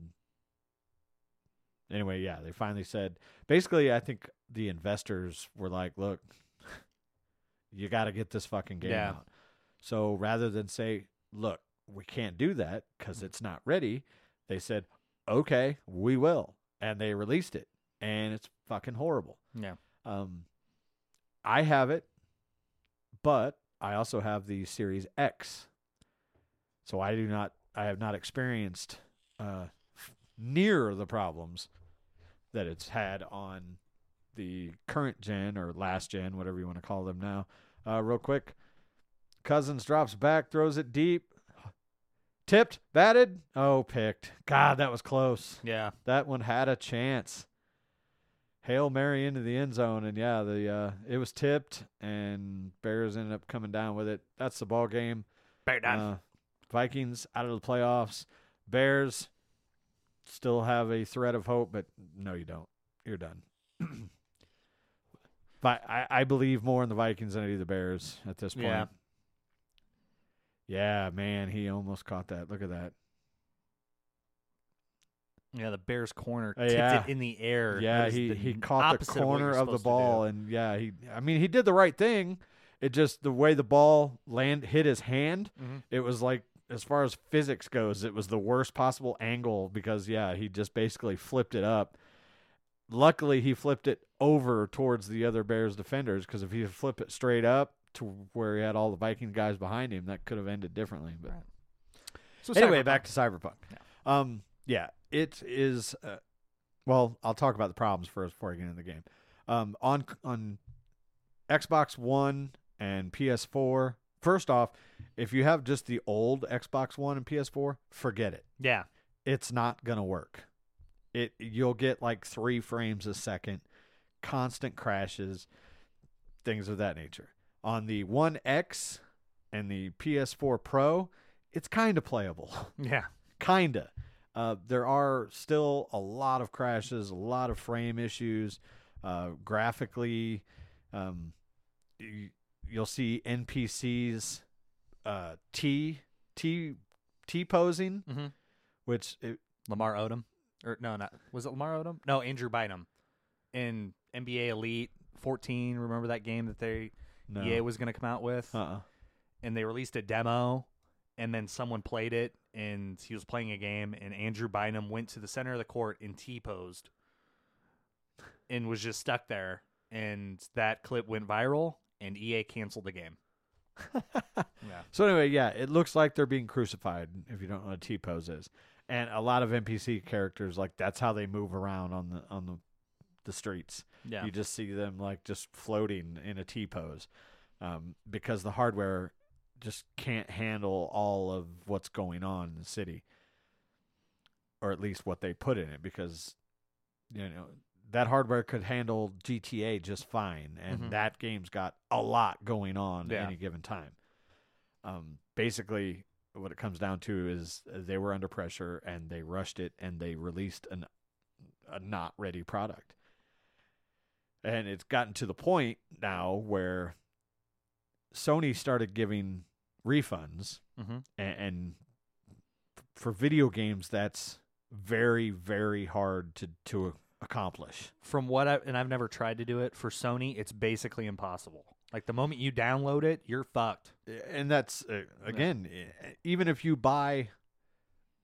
anyway, yeah, they finally said. Basically, I think the investors were like, "Look, you got to get this fucking game Yeah. out." So rather than say, "Look, we can't do that because it's not ready," they said, "Okay, we will," and they released it, and it's fucking horrible. yeah. Um, I have it, but I also have the Series X, so I do not. I have not experienced uh, near the problems that it's had on the current gen or last gen, whatever you want to call them now. Uh, real quick, Cousins drops back, throws it deep, tipped, batted. Oh, picked. God, that was close. Yeah. That one had a chance. Hail Mary into the end zone, and yeah, the uh, it was tipped, and Bears ended up coming down with it. That's the ball game. Bear down. Uh, Vikings out of the playoffs. Bears still have a thread of hope, but no, you don't. You're done. but I, I believe more in the Vikings than I do the Bears at this point. Yeah. Yeah, man, he almost caught that. Look at that. Yeah. The Bears corner Uh, tipped yeah. it in the air. Yeah, he he caught the corner you're of the ball, and yeah, he. I mean, he did the right thing. It just the way the ball land hit his hand. Mhm. It was like, as far as physics goes, it was the worst possible angle because yeah, he just basically flipped it up. Luckily, he flipped it over towards the other Bears defenders because if he flipped it straight up to where he had all the Viking guys behind him, that could have ended differently. But Right. So anyway, Cyberpunk. back to Cyberpunk. Um, yeah, it is. Uh, well, I'll talk about the problems first before I get into the game. Um, on on Xbox One and PS4. First off, if you have just the old Xbox One and PS4, forget it. Yeah. It's not gonna work. It you'll get like three frames a second, constant crashes, things of that nature. On the One X and the PS4 Pro, it's kind of playable. Yeah. kinda. Uh, there are still a lot of crashes, a lot of frame issues. Uh, graphically, um, you, you'll see NPCs uh, T T T posing, Mm-hmm. which it, Lamar Odom, or no, not was it Lamar Odom? No, Andrew Bynum in NBA Elite 14. Remember that game that they no, EA was going to come out with, uh-uh. and they released a demo, and then someone played it, and he was playing a game, and Andrew Bynum went to the center of the court and T posed, and was just stuck there, and that clip went viral, and EA canceled the game. Yeah. So anyway, yeah, it looks like they're being crucified. If you don't know what T pose is, and a lot of NPC characters like that's how they move around on the on the the streets. Yeah. You just see them like just floating in a T pose um, because the hardware just can't handle all of what's going on in the city, or at least what they put in it. Because you know that hardware could handle GTA just fine, and Mhm. that game's got a lot going on Yeah. at any given time. Um, basically, what it comes down to is they were under pressure and they rushed it and they released an a not ready product. And it's gotten to the point now where Sony started giving refunds Mm-hmm. and, and for video games that's very very hard to to accomplish. From what I and I've never tried to do it for Sony, it's basically impossible. Like the moment you download it, you're fucked. And that's uh, again e- even if you buy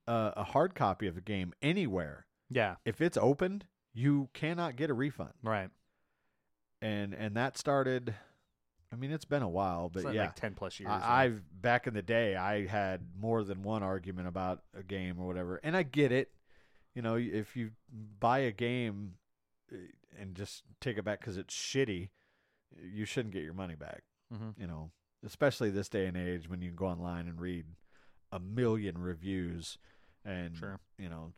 a, a hard copy of the game anywhere, Yeah. if it's opened, you cannot get a refund. Right. and and that started I mean, it's been a while, but like, yeah, like ten plus years. I, I've back in the day, I had more than one argument about a game or whatever, and I get it. You know, if you buy a game uh, and just take it back because it's shitty, you shouldn't get your money back. Mhm. You know, especially this day and age when you can go online and read a million reviews, and Sure. you know.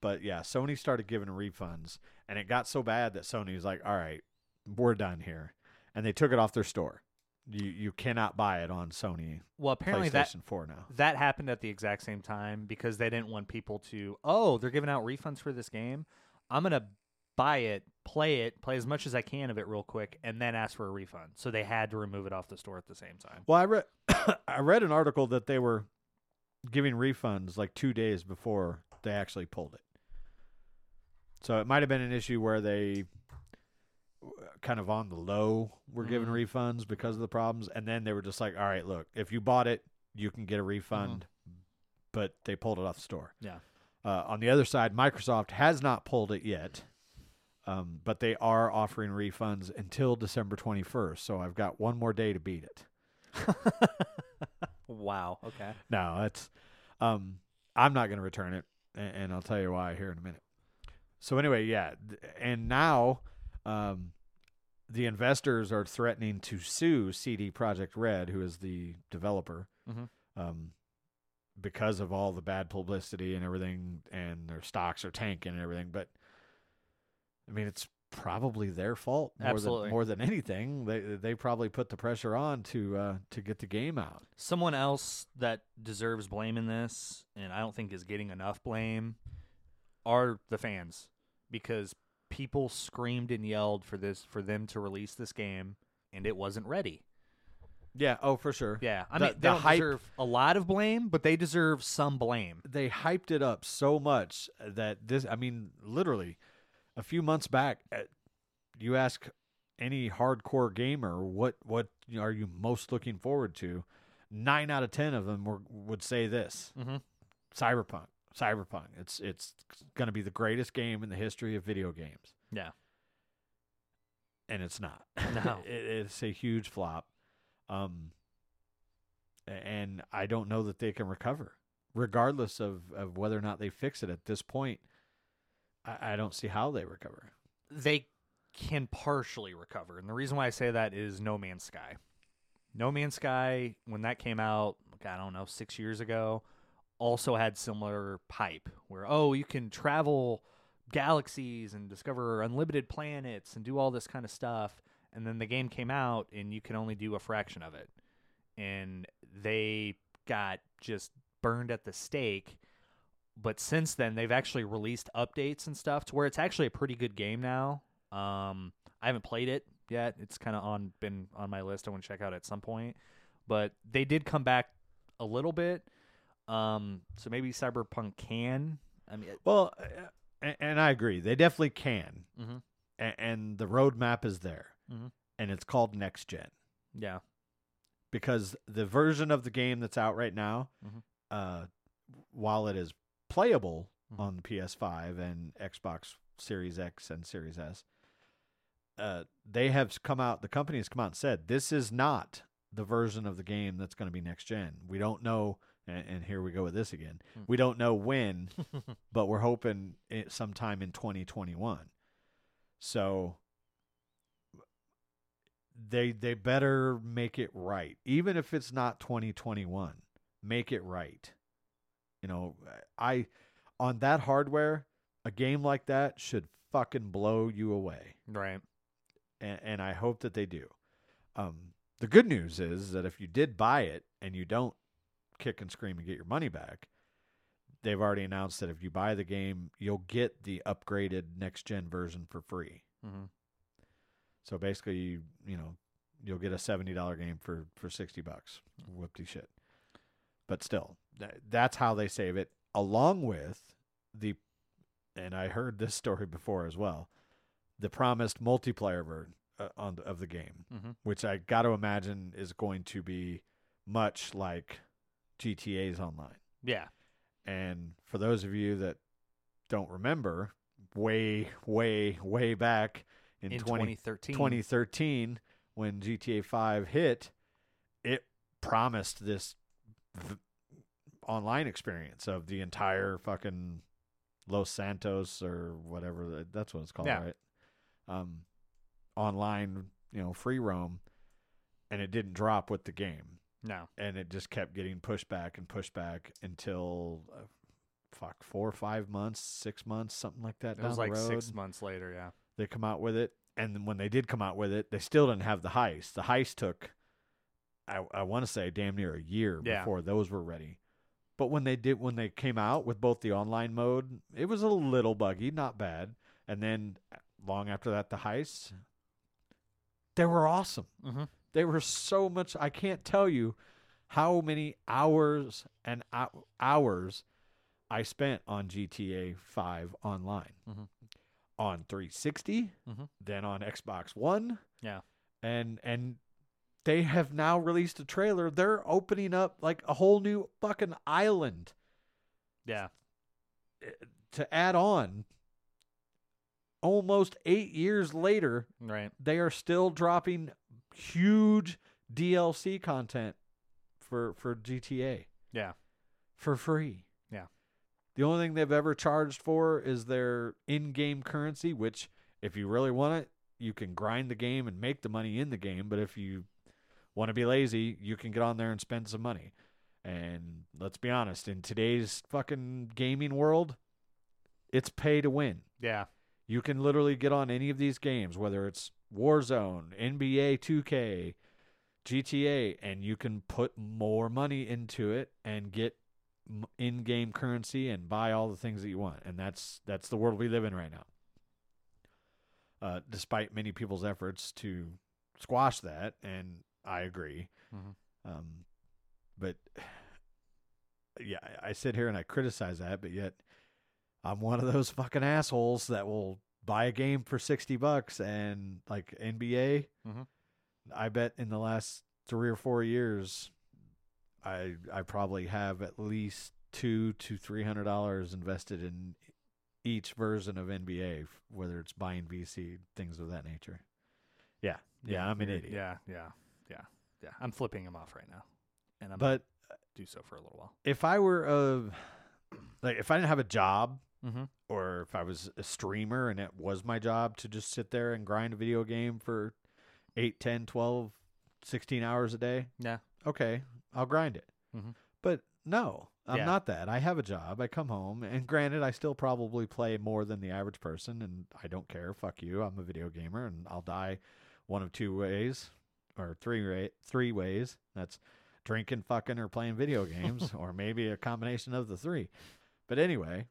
But yeah, Sony started giving refunds, and it got so bad that Sony was like, "All right, we're done here," and they took it off their store. You you cannot buy it on Sony well, apparently PlayStation that 4 now. that happened at the exact same time because they didn't want people to. Oh, they're giving out refunds for this game. I'm gonna buy it, play it, play as much as I can of it real quick, and then ask for a refund. So they had to remove it off the store at the same time. Well, I read I read an article that they were giving refunds like 2 days before they actually pulled it. So it might have been an issue where they kind of on the low were giving Mhm. refunds because of the problems and then they were just like, "All right, look, if you bought it, you can get a refund." But they pulled it off the store. Yeah. Uh, on the other side, Microsoft has not pulled it yet, um, but they are offering refunds until December 21st. So I've got one more day to beat it. wow. Okay. No, it's um I'm not going to return it and, and I'll tell you why here in a minute. So anyway, yeah, and now um the investors are threatening to sue CD Projekt Red, who is the developer, Mhm. um, because of all the bad publicity and everything, and their stocks are tanking and everything. But I mean, it's probably their fault more Absolutely. than more than anything. They they probably put the pressure on to uh, to get the game out. Someone else that deserves blame in this, and I don't think is getting enough blame, are the fans because people screamed and yelled for this for them to release this game, and it wasn't ready. Yeah. Oh, for sure. Yeah, I The- mean they the hype- deserve a lot of blame, but they deserve some blame. they hyped it up so much that this i mean literally a few months back uh, you ask any hardcore gamer what what are you most looking forward to 9 out of 10 of them were, would say this Mhm. cyberpunk cyberpunk. It's it's going to be the greatest game in the history of video games. Yeah. and it's not. No. it, it's a huge flop. Um and i don't know that they can recover regardless of, of whether or not they fix it at this point. I, I don't see how they recover. They can partially recover, and the reason why I say that is No Man's Sky. No Man's Sky, when that came out, I don't know, six years ago, also had similar hype where oh, you can travel galaxies and discover unlimited planets and do all this kind of stuff. And then the game came out, and you can only do a fraction of it, and they got just burned at the stake but since then they've actually released updates and stuff to where it's actually a pretty good game now. Um, I haven't played it yet. It's kind of on been on my list. I want to check out at some point, but they did come back a little bit. Um, so maybe Cyberpunk can. I mean, it- well and, and i agree they definitely can Mhm. A- and the roadmap is there Mhm. and it's called next gen yeah, because the version of the game that's out right now, Mhm. uh, while it is playable Mhm. on the PS5 and Xbox Series X and Series S, uh, they have come out. The company has come out and said this is not the version of the game that's going to be next gen. We don't know, and, and here we go with this again. Hmm. We don't know when, but we're hoping it sometime in 2021. So they they better make it right, even if it's not 2021. Make it right. You know, I on that hardware, a game like that should fucking blow you away, right. and, and I hope that they do. Um, the good news is that if you did buy it and you don't kick and scream and get your money back, they've already announced that if you buy the game, you'll get the upgraded next gen version for free. hmm So basically, you you know, you'll get a seventy dollar game for for sixty bucks. Whoopty shit. But still, tha- that's how they save it. Along with the, and I heard this story before as well, the promised multiplayer version uh, on of the game, hmm which I got to imagine is going to be much like GTA's online. Yeah. And for those of you that don't remember, way, way, way back in, In 20, 2013. 2013 when GTA 5 hit, it promised this v- online experience of the entire fucking Los Santos or whatever that's what it's called, Yeah. right? Um, online, you know, free roam, and it didn't drop with the game, No. and it just kept getting pushed back and pushed back until uh, fuck four or five months, six months, something like that. It down was the like road six months later. Yeah. they come out with it and when they did come out with it they still didn't have the heist the heist took i, I want to say damn near a year Yeah. before those were ready but when they did when they came out with both the online mode it was a little buggy not bad and then long after that the heists they were awesome Mm-hmm. They were so much i can't tell you how many hours and hours i spent on gta 5 online Mhm. on 360 Mhm. then on xbox one Yeah. and and they have now released a trailer they're opening up like a whole new fucking island Yeah. to add on almost eight years later Right. they are still dropping huge DLC content for for GTA Yeah. for free. Yeah. The only thing they've ever charged for is their in-game currency, which if you really want it, you can grind the game and make the money in the game, but if you want to be lazy, you can get on there and spend some money. And let's be honest, in today's fucking gaming world, it's pay to win. Yeah. You can literally get on any of these games, whether it's Warzone, NBA 2K, GTA, and you can put more money into it and get in-game currency and buy all the things that you want. And that's that's the world we live in right now. Uh, despite many people's efforts to squash that, and I agree. Mhm. Um, but yeah, I sit here and I criticize that, but yet I'm one of those fucking assholes that will buy a game for 60 bucks and like NBA. Mhm. I bet in the last 3 or 4 years I I probably have at least 2 to 300 dollars invested in each version of NBA, whether it's buying VC, things of that nature. Yeah. Yeah, I'm an idiot. Yeah. Yeah. Yeah. Yeah. I'm flipping them off right now, and I'm But do so for a little while. if I were a like if I didn't have a job Mm-hmm. or if I was a streamer and it was my job to just sit there and grind a video game for 8, 10, 12, 16 hours a day, Yeah. okay, I'll grind it. Mhm. But no, I'm Yeah. not that. I have a job. I come home, and granted, I still probably play more than the average person, and I don't care. Fuck you. I'm a video gamer, and I'll die one of two ways or three wa- three ways. That's drinking, fucking, or playing video games, or maybe a combination of the three. But anyway,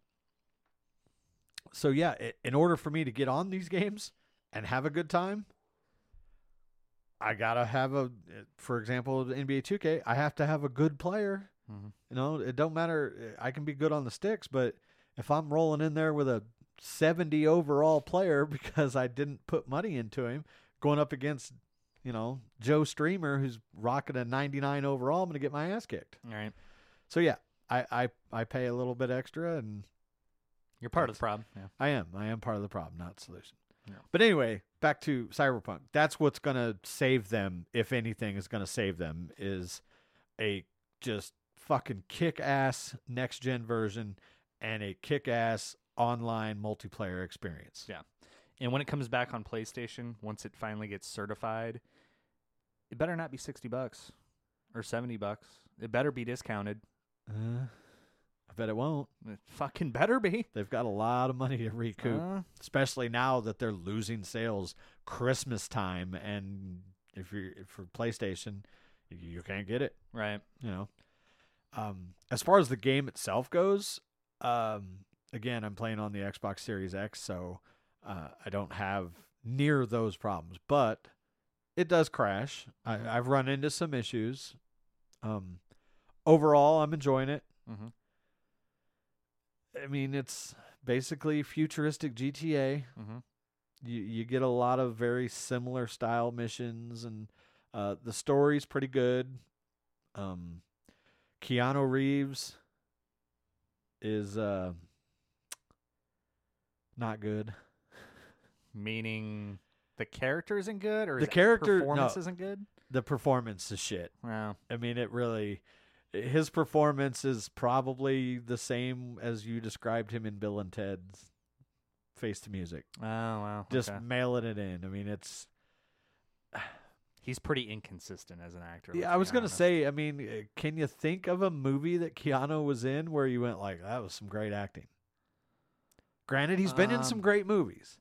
so yeah, in order for me to get on these games and have a good time, I gotta have a, for example, NBA 2K. I have to have a good player. Mm-hmm. You know, it don't matter. I can be good on the sticks, but if I'm rolling in there with a 70 overall player because I didn't put money into him, going up against, you know, Joe Streamer who's rocking a 99 overall, I'm gonna get my ass kicked. All right. So yeah, I I, I pay a little bit extra and You're part of the problem. Yeah. I am. I am part of the problem, not solution. Yeah. But anyway, back to Cyberpunk. That's what's going to save them, if anything is going to save them, is a just fucking kick ass next gen version and a kick ass online multiplayer experience. Yeah. And when it comes back on PlayStation, once it finally gets certified, it better not be 60 bucks or 70 bucks. It better be discounted. Uh, I bet it won't. It fucking better be. They've got a lot of money to recoup, Uh, especially now that they're losing sales Christmas time. And if you're for PlayStation, you can't get it. right. you know. Um, as far as the game itself goes, um, again, I'm playing on the Xbox Series X, so uh, I don't have near those problems, but it does crash. I, I've run into some issues. Um, overall, I'm enjoying it. Mm-hmm. I mean, it's basically futuristic GTA. Mm-hmm. You you get a lot of very similar style missions, and uh, the story's pretty good. Um, Keanu Reeves is uh not good. Meaning, The character isn't good, or The character- performance no. isn't good. The performance is shit. Well, I mean, it really. His performance is probably the same as you described him in Bill and Ted's Face the Music. oh wow. Just okay. mailing it in. I mean, it's. he's pretty inconsistent as an actor. Yeah, I was gonna honest. say. I mean, uh, can you think of a movie that Keanu was in where you went like, "That was some great acting"? Granted, he's been in some Um, great movies,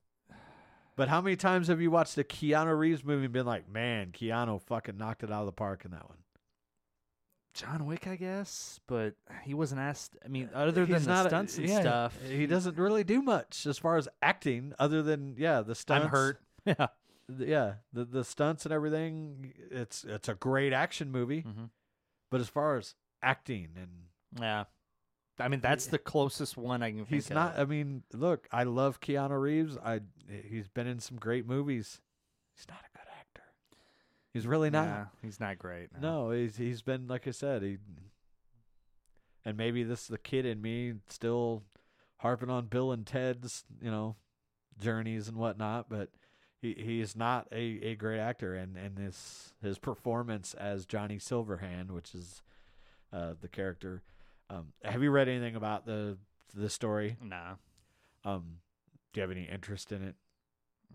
but how many times have you watched a Keanu Reeves movie and been like, "Man, Keanu fucking knocked it out of the park in that one"? John Wick, I guess, but he wasn't asked. I mean, other than He's the not a- stunts and yeah, stuff, He doesn't really do much as far as acting, other than yeah, the stunts. I'm hurt. Yeah. th- Yeah, the the stunts and everything. It's it's a great action movie, hmm but as far as acting and Yeah. I mean, that's the closest one I can. He's think not. Of. I mean, look, I love Keanu Reeves. I he's been in some great movies. He's not a. He's really not. He's not great. No, he's he's been like I said. He and maybe this is the kid in me still harping on Bill and Ted's you know journeys and whatnot, but he he's not a, a great actor, and and his his performance as Johnny Silverhand, which is uh, the character. Um, have you read anything about the the story? Nah. Um, do you have any interest in it?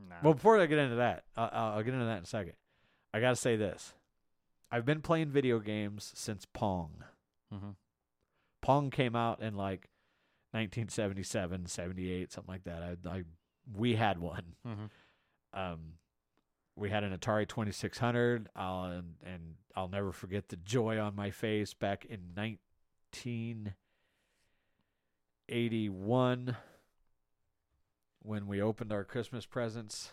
Nah. Well, before I get into that, I'll I'll get into that in a second. I gotta say this: I've been playing video games since Pong. hmm Pong came out in like 1977, 78, something like that. I, I we had one. hmm Um, we had an Atari 2600. I'll, and, and I'll never forget the joy on my face back in 1981 when we opened our Christmas presents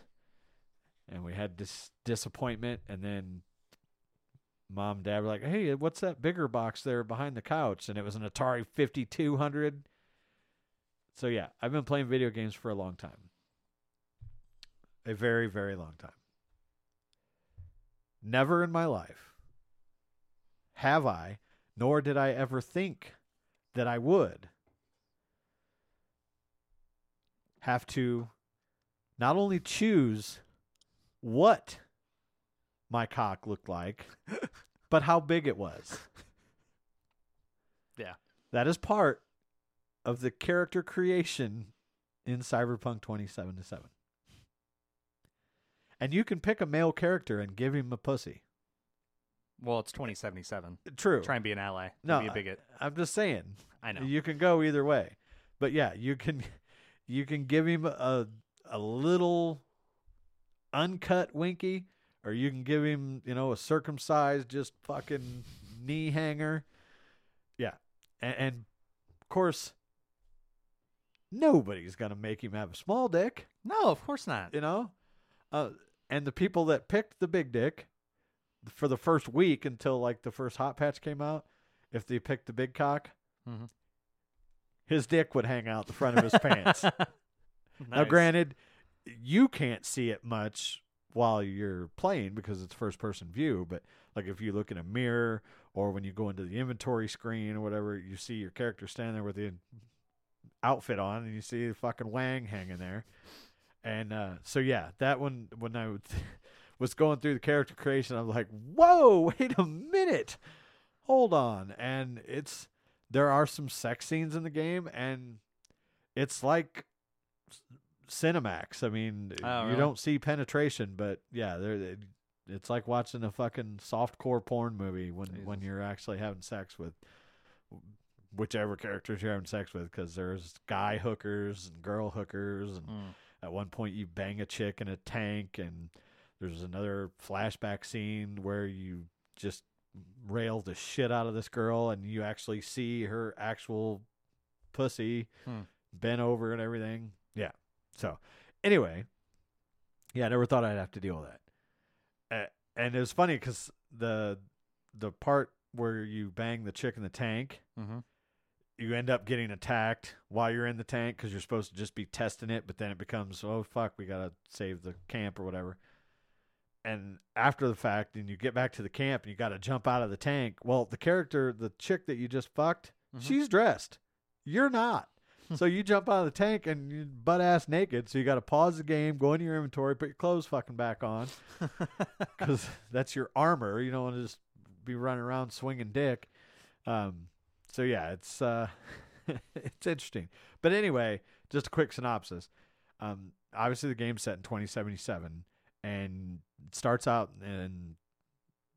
and we had this disappointment. And then mom and dad were like, hey, what's that bigger box there behind the couch? And it was an Atari 5200. So, yeah, I've been playing video games for a long time a very, very long time. Never in my life have I, nor did I ever think that I would, have to not only choose what my cock looked like, but how big it was. Yeah. That is part of the character creation in Cyberpunk 2077. And you can pick a male character and give him a pussy. Well, it's 2077. True. Try and be an ally. no, Don't be a bigot. I, am just saying. I know. You can go either way. But yeah, you can you can give him a a little uncut winky or you can give him, you know, a circumcised just fucking knee hanger. Yeah. And, and of course nobody's going to make him have a small dick, no, of course not. you know? Uh and the people that picked the big dick for the first week until like the first hot patch came out, if they picked the big cock, Mhm. his dick would hang out the front of his pants. Now, Nice. granted, you can't see it much while you're playing because it's first person view, but like if you look in a mirror or when you go into the inventory screen or whatever, you see your character standing there with the outfit on and you see the fucking wang hanging there. And uh, so, yeah, that one, when I was going through the character creation, I was like, whoa, wait a minute. Hold on. And it's, there are some sex scenes in the game, and it's like Cinemax. I mean, Oh, you really? don't see penetration, but yeah, there. It's like watching a fucking softcore porn movie when when you're actually having sex with whichever characters you're having sex with, because there's guy hookers and girl hookers, and Mm. at one point you bang a chick in a tank, and there's another flashback scene where you just rail the shit out of this girl, and you actually see her actual pussy Hmm. bent over and everything. Yeah. So, anyway, yeah, I never thought I'd have to deal with that. Uh, and it was funny because the the part where you bang the chick in the tank, Mhm. you end up getting attacked while you're in the tank because you're supposed to just be testing it, but then it becomes, oh fuck, we gotta save the camp or whatever. And after the fact, and you get back to the camp and you gotta jump out of the tank. Well, the character, the chick that you just fucked, Mhm. she's dressed. You're not. so you jump out of the tank and you butt ass naked. So you got to pause the game, go into your inventory, put your clothes fucking back on, because that's your armor. You don't want to just be running around swinging dick. Um, so yeah, it's uh, it's interesting. But anyway, just a quick synopsis. Um, obviously the game's set in 2077, and it starts out and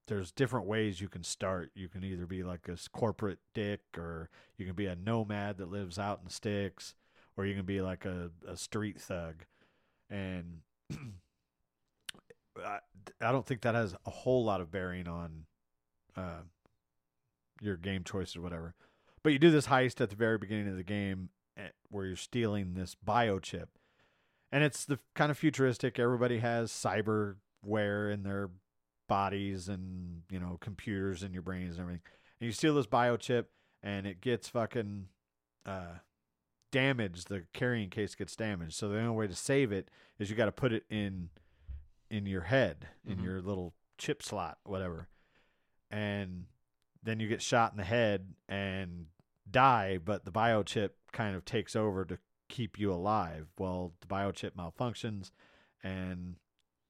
there's different ways you can start. You can either be like a corporate dick, or you can be a nomad that lives out in the sticks, or you can be like a, a street thug. And I, I don't think that has a whole lot of bearing on uh, your game choice or whatever. But you do this heist at the very beginning of the game eh, where you're stealing this biochip. And it's the kind of futuristic. Everybody has cyberware in their bodies and, you know, computers in your brains and everything. And you steal this biochip and it gets fucking uh, damaged. The carrying case gets damaged. So the only way to save it is you got to put it in in your head, in Mhm. your little chip slot, whatever. And then you get shot in the head and die, but the biochip kind of takes over to keep you alive. Well, the biochip malfunctions, and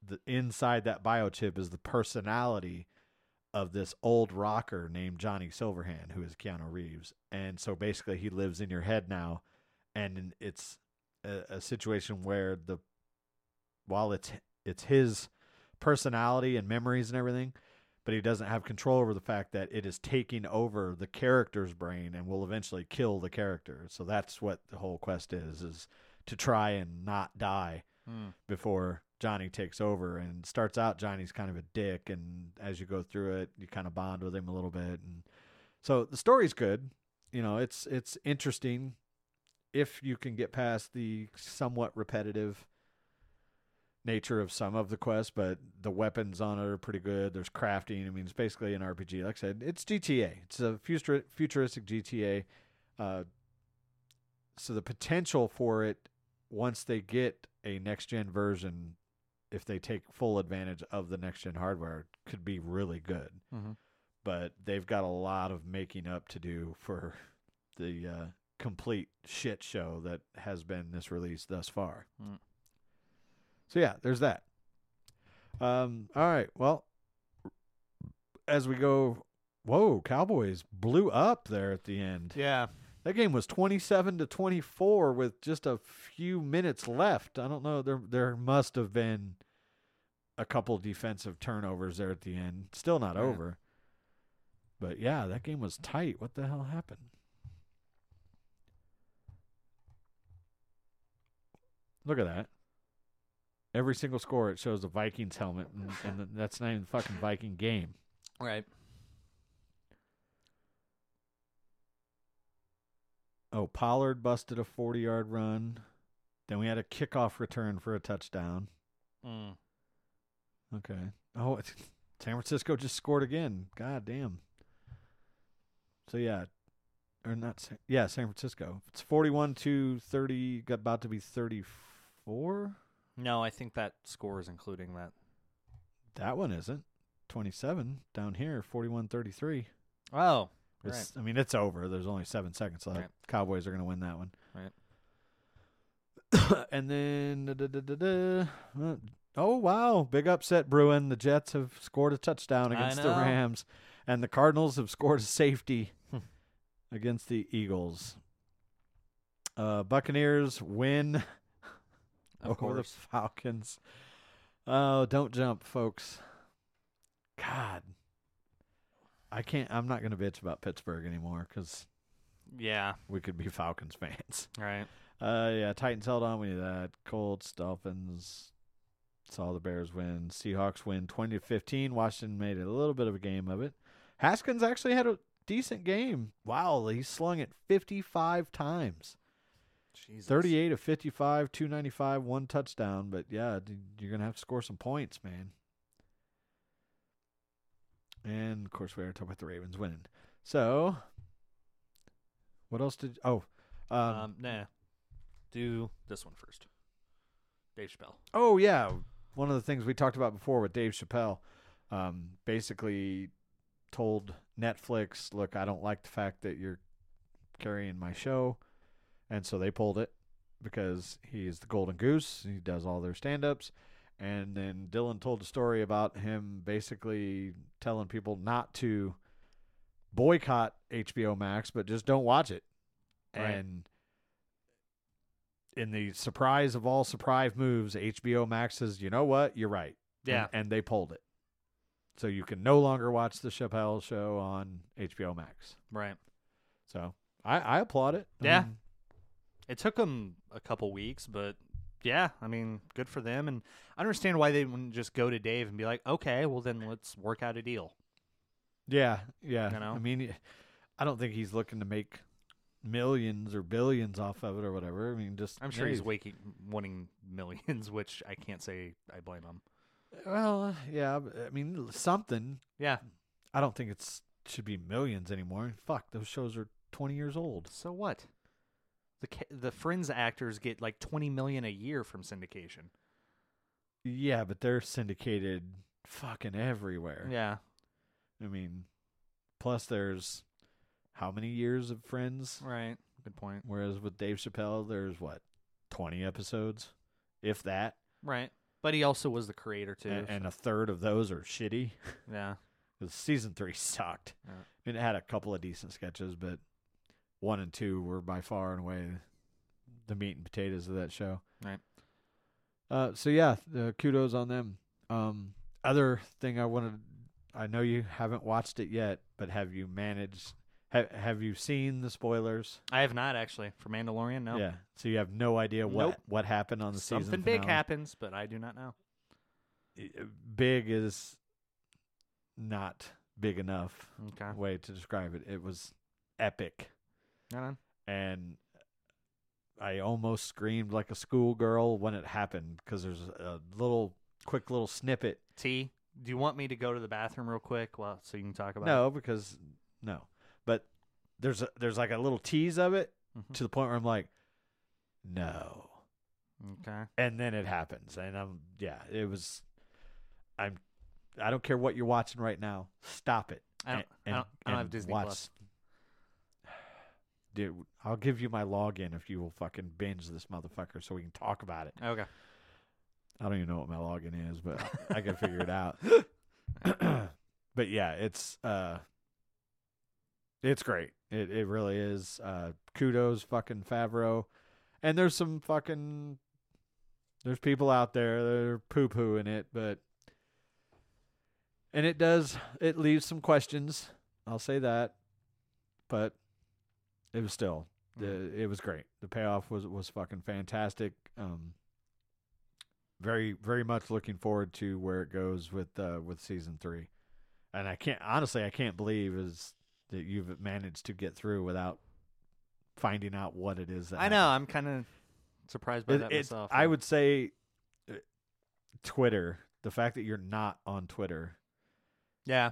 the inside that biochip is the personality of this old rocker named Johnny Silverhand, who is Keanu Reeves. And so basically, he lives in your head now, and it's a, a situation where the while it's it's his personality and memories and everything, but he doesn't have control over the fact that it is taking over the character's brain and will eventually kill the character. So that's what the whole quest is is to try and not die Hmm. before Johnny takes over and starts out Johnny's kind of a dick and as you go through it you kind of bond with him a little bit and so the story's good. You know, it's it's interesting if you can get past the somewhat repetitive nature of some of the quests, but the weapons on it are pretty good. There's crafting. I mean, it's basically an RPG. Like I said, it's GTA. It's a futur- futuristic GTA. Uh, so the potential for it, once they get a next gen version, if they take full advantage of the next gen hardware, could be really good. Mhm. But they've got a lot of making up to do for the uh, complete shit show that has been this release thus far. Mm. So yeah, there's that. Um, all right. Well, as we go, whoa, Cowboys blew up there at the end. Yeah. That game was 27 to 24 with just a few minutes left. I don't know. There there must have been a couple defensive turnovers there at the end. Still not Right. over. But yeah, that game was tight. What the hell happened? Look at that. Every single score it shows a Vikings helmet and, and that's not even the fucking Viking game. Right. Oh, Pollard busted a 40 yard run. Then we had a kickoff return for a touchdown. Mm. Okay. Oh, it's, San Francisco just scored again. God damn. So yeah, or not. San, yeah, San Francisco. It's 41 to 30. Got about to be 34. No, I think that score is including that. That one isn't. 27 down here. 41 33. Oh. It's, I mean, it's over. There's only seven seconds left. Right. Cowboys are going to win that one. Right. and then, da, da, da, da, da. Uh, oh wow, big upset brewing. The Jets have scored a touchdown against the. Rams, and the Cardinals have scored a safety Hmm. against the Eagles. Uh, Buccaneers win Of over course. the Falcons. Oh, don't jump, folks. God, I can't. I'm not going to bitch about Pittsburgh anymore because Yeah. we could be Falcons fans. Right. Uh, yeah, Titans held on. We knew that. Colts, Dolphins saw the Bears win. Seahawks win twenty to fifteen. Washington made a little bit of a game of it. Haskins actually had a decent game. Wow, he slung it fifty-five times. Jesus. Thirty-eight of fifty-five, two ninety-five, one touchdown. But yeah, d- you're gonna have to score some points, man. And of course, we already talked about the Ravens winning. So, what else did? Oh, um, Um, nah. Do this one first. Dave Chappelle. Oh yeah, one of the things we talked about before with Dave Chappelle, um, basically told Netflix, "Look, I don't like the fact that you're carrying my show, and so they pulled it because he's the golden goose. He does all their stand-ups, and then Dylan told a story about him basically telling people not to boycott HBO Max, but just don't watch it. Right. And in the surprise of all surprise moves, HBO Max says, "You know what? You're right." Yeah. and, they pulled it, so you can no longer watch the Chappelle Show on HBO Max. Right. So I, I applaud it. Yeah. It took them a couple weeks, but yeah, I mean, good for them. And I understand why they wouldn't just go to Dave and be like, okay, well then let's work out a deal. yeah, yeah. You know? I mean, I don't think he's looking to make millions or billions off of it or whatever. I mean, just I'm sure he's waking, wanting millions, which I can't say I blame him. Well, yeah. I mean, something. Yeah. I don't think it's should be millions anymore. Fuck, those shows are 20 years old. So what? The the Friends actors get like 20 million a year from syndication. Yeah, but they're syndicated fucking everywhere. Yeah. I mean, plus there's how many years of Friends? Right. Good point. Whereas with Dave Chappelle, there's what, 20 episodes, if that, Right. But he also was the creator too. and, and a third of those are shitty. yeah. 'Cause season three sucked. Yeah. I mean, it had a couple of decent sketches, but one and two were by far and away the meat and potatoes of that show. Right. Uh, so yeah, the kudos on them. Um, other thing I wanted, I know you haven't watched it yet, but have you managed? Have Have you seen the spoilers? I have not actually for Mandalorian. No. Yeah. So you have no idea what Nope. what happened on the season. Something big happens, but I do not know. Uh, Big is not big enough Okay. way to describe it. It was epic. Right on. and I almost screamed like a schoolgirl when it happened because there's a little quick little snippet. T, do you want me to go to the bathroom real quick? Well, so you can talk about No, because no, but there's a, there's like a little tease of it Mhm. to the point where I'm like, no. Okay. and then it happens, and I'm yeah, it was. I'm. I don't care what you're watching right now. Stop it. I don't, and- I don't, I don't have Disney watch- Plus. I'll give you my login if you will fucking binge this motherfucker so we can talk about it. Okay. I don't even know what my login is, but I can figure it out. but yeah, it's uh it's great. It it really is. Uh kudos fucking Favreau. And there's some fucking there's people out there that are poo pooing it, but and it does it leaves some questions. I'll say that. But it was still the it was great. The payoff was was fucking fantastic. Um very very much looking forward to where it goes with uh with season 3. And I can't honestly I can't believe is that you've managed to get through without finding out what it is that I know. happened. I'm kind of surprised by It- that it's- myself. I would say uh, Twitter, the fact that you're not on Twitter Yeah.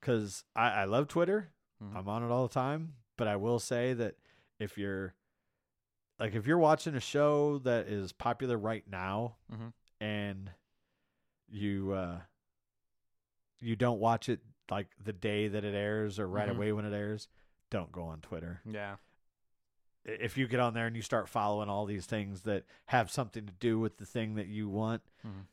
cuz I I love Twitter. Mhm. I'm on it all the time, but I will say that if you're like if you're watching a show that is popular right now Mhm. and you uh you don't watch it like the day that it airs or right Mhm. away when it airs, don't go on Twitter. Yeah. If you get on there and you start following all these things that have something to do with the thing that you want, Mhm.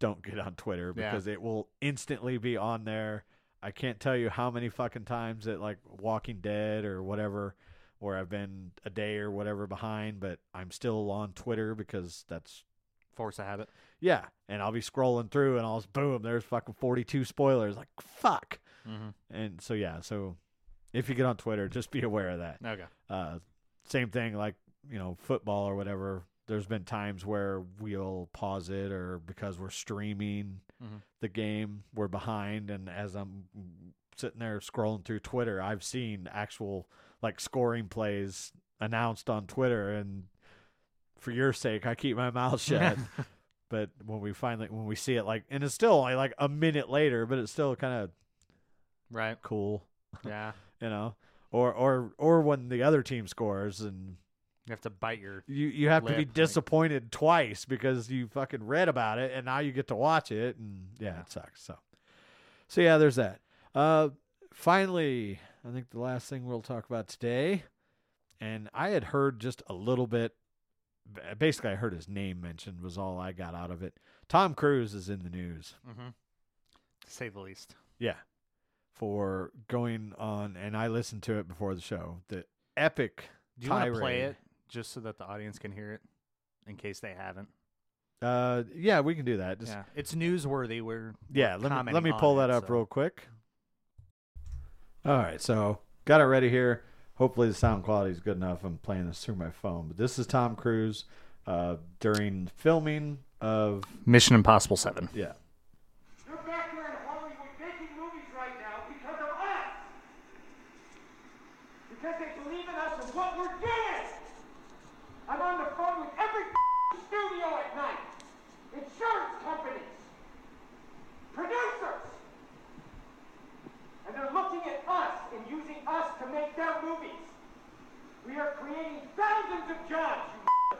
don't get on Twitter Yeah. because it will instantly be on there. I can't tell you how many fucking times that like Walking Dead or whatever, where I've been a day or whatever behind, but I'm still on Twitter because that's Force a habit. yeah. And I'll be scrolling through and I'll boom, there's fucking 42 spoilers. Like fuck. Mm-hmm. And so yeah, so if you get on Twitter, just be aware of that. Okay. Uh, same thing like you know football or whatever. There's been times where we'll pause it or because we're streaming Mhm. the game, we're behind, and as I'm sitting there scrolling through Twitter, I've seen actual like scoring plays announced on Twitter, and for your sake, I keep my mouth shut. but when we finally when we see it, like, and it's still only like a minute later, but it's still kind of right. cool, Yeah. you know. Or, or, or when the other team scores and You have to bite your. you you have to be lip, like- disappointed twice because you fucking read about it and now you get to watch it and yeah, Yeah. it sucks. So so yeah, there's that. Uh finally, I think the last thing we'll talk about today and I had heard just a little bit. Basically, I heard his name mentioned was all I got out of it. Tom Cruise is in the news. Mm-hmm. To say the least. Yeah. For going on, and I listened to it before the show. The epic Do you want to play it just so that the audience can hear it, in case they haven't? Uh, yeah, we can do that. Just, yeah, it's newsworthy. We're yeah. we're Let me let me pull it, that up so- real quick. All right, so got it ready here. Hopefully the sound quality is good enough. I'm playing this through my phone, but this is Tom Cruise uh, during filming of Mission Impossible Seven. yeah. You're back here in Hollywood making movies right now because of us. Because they believe in us and what we're doing. I'm on the phone with every studio at night. Insurance companies. Producers. And they're looking at us and using us movies. We are creating thousands of jobs, you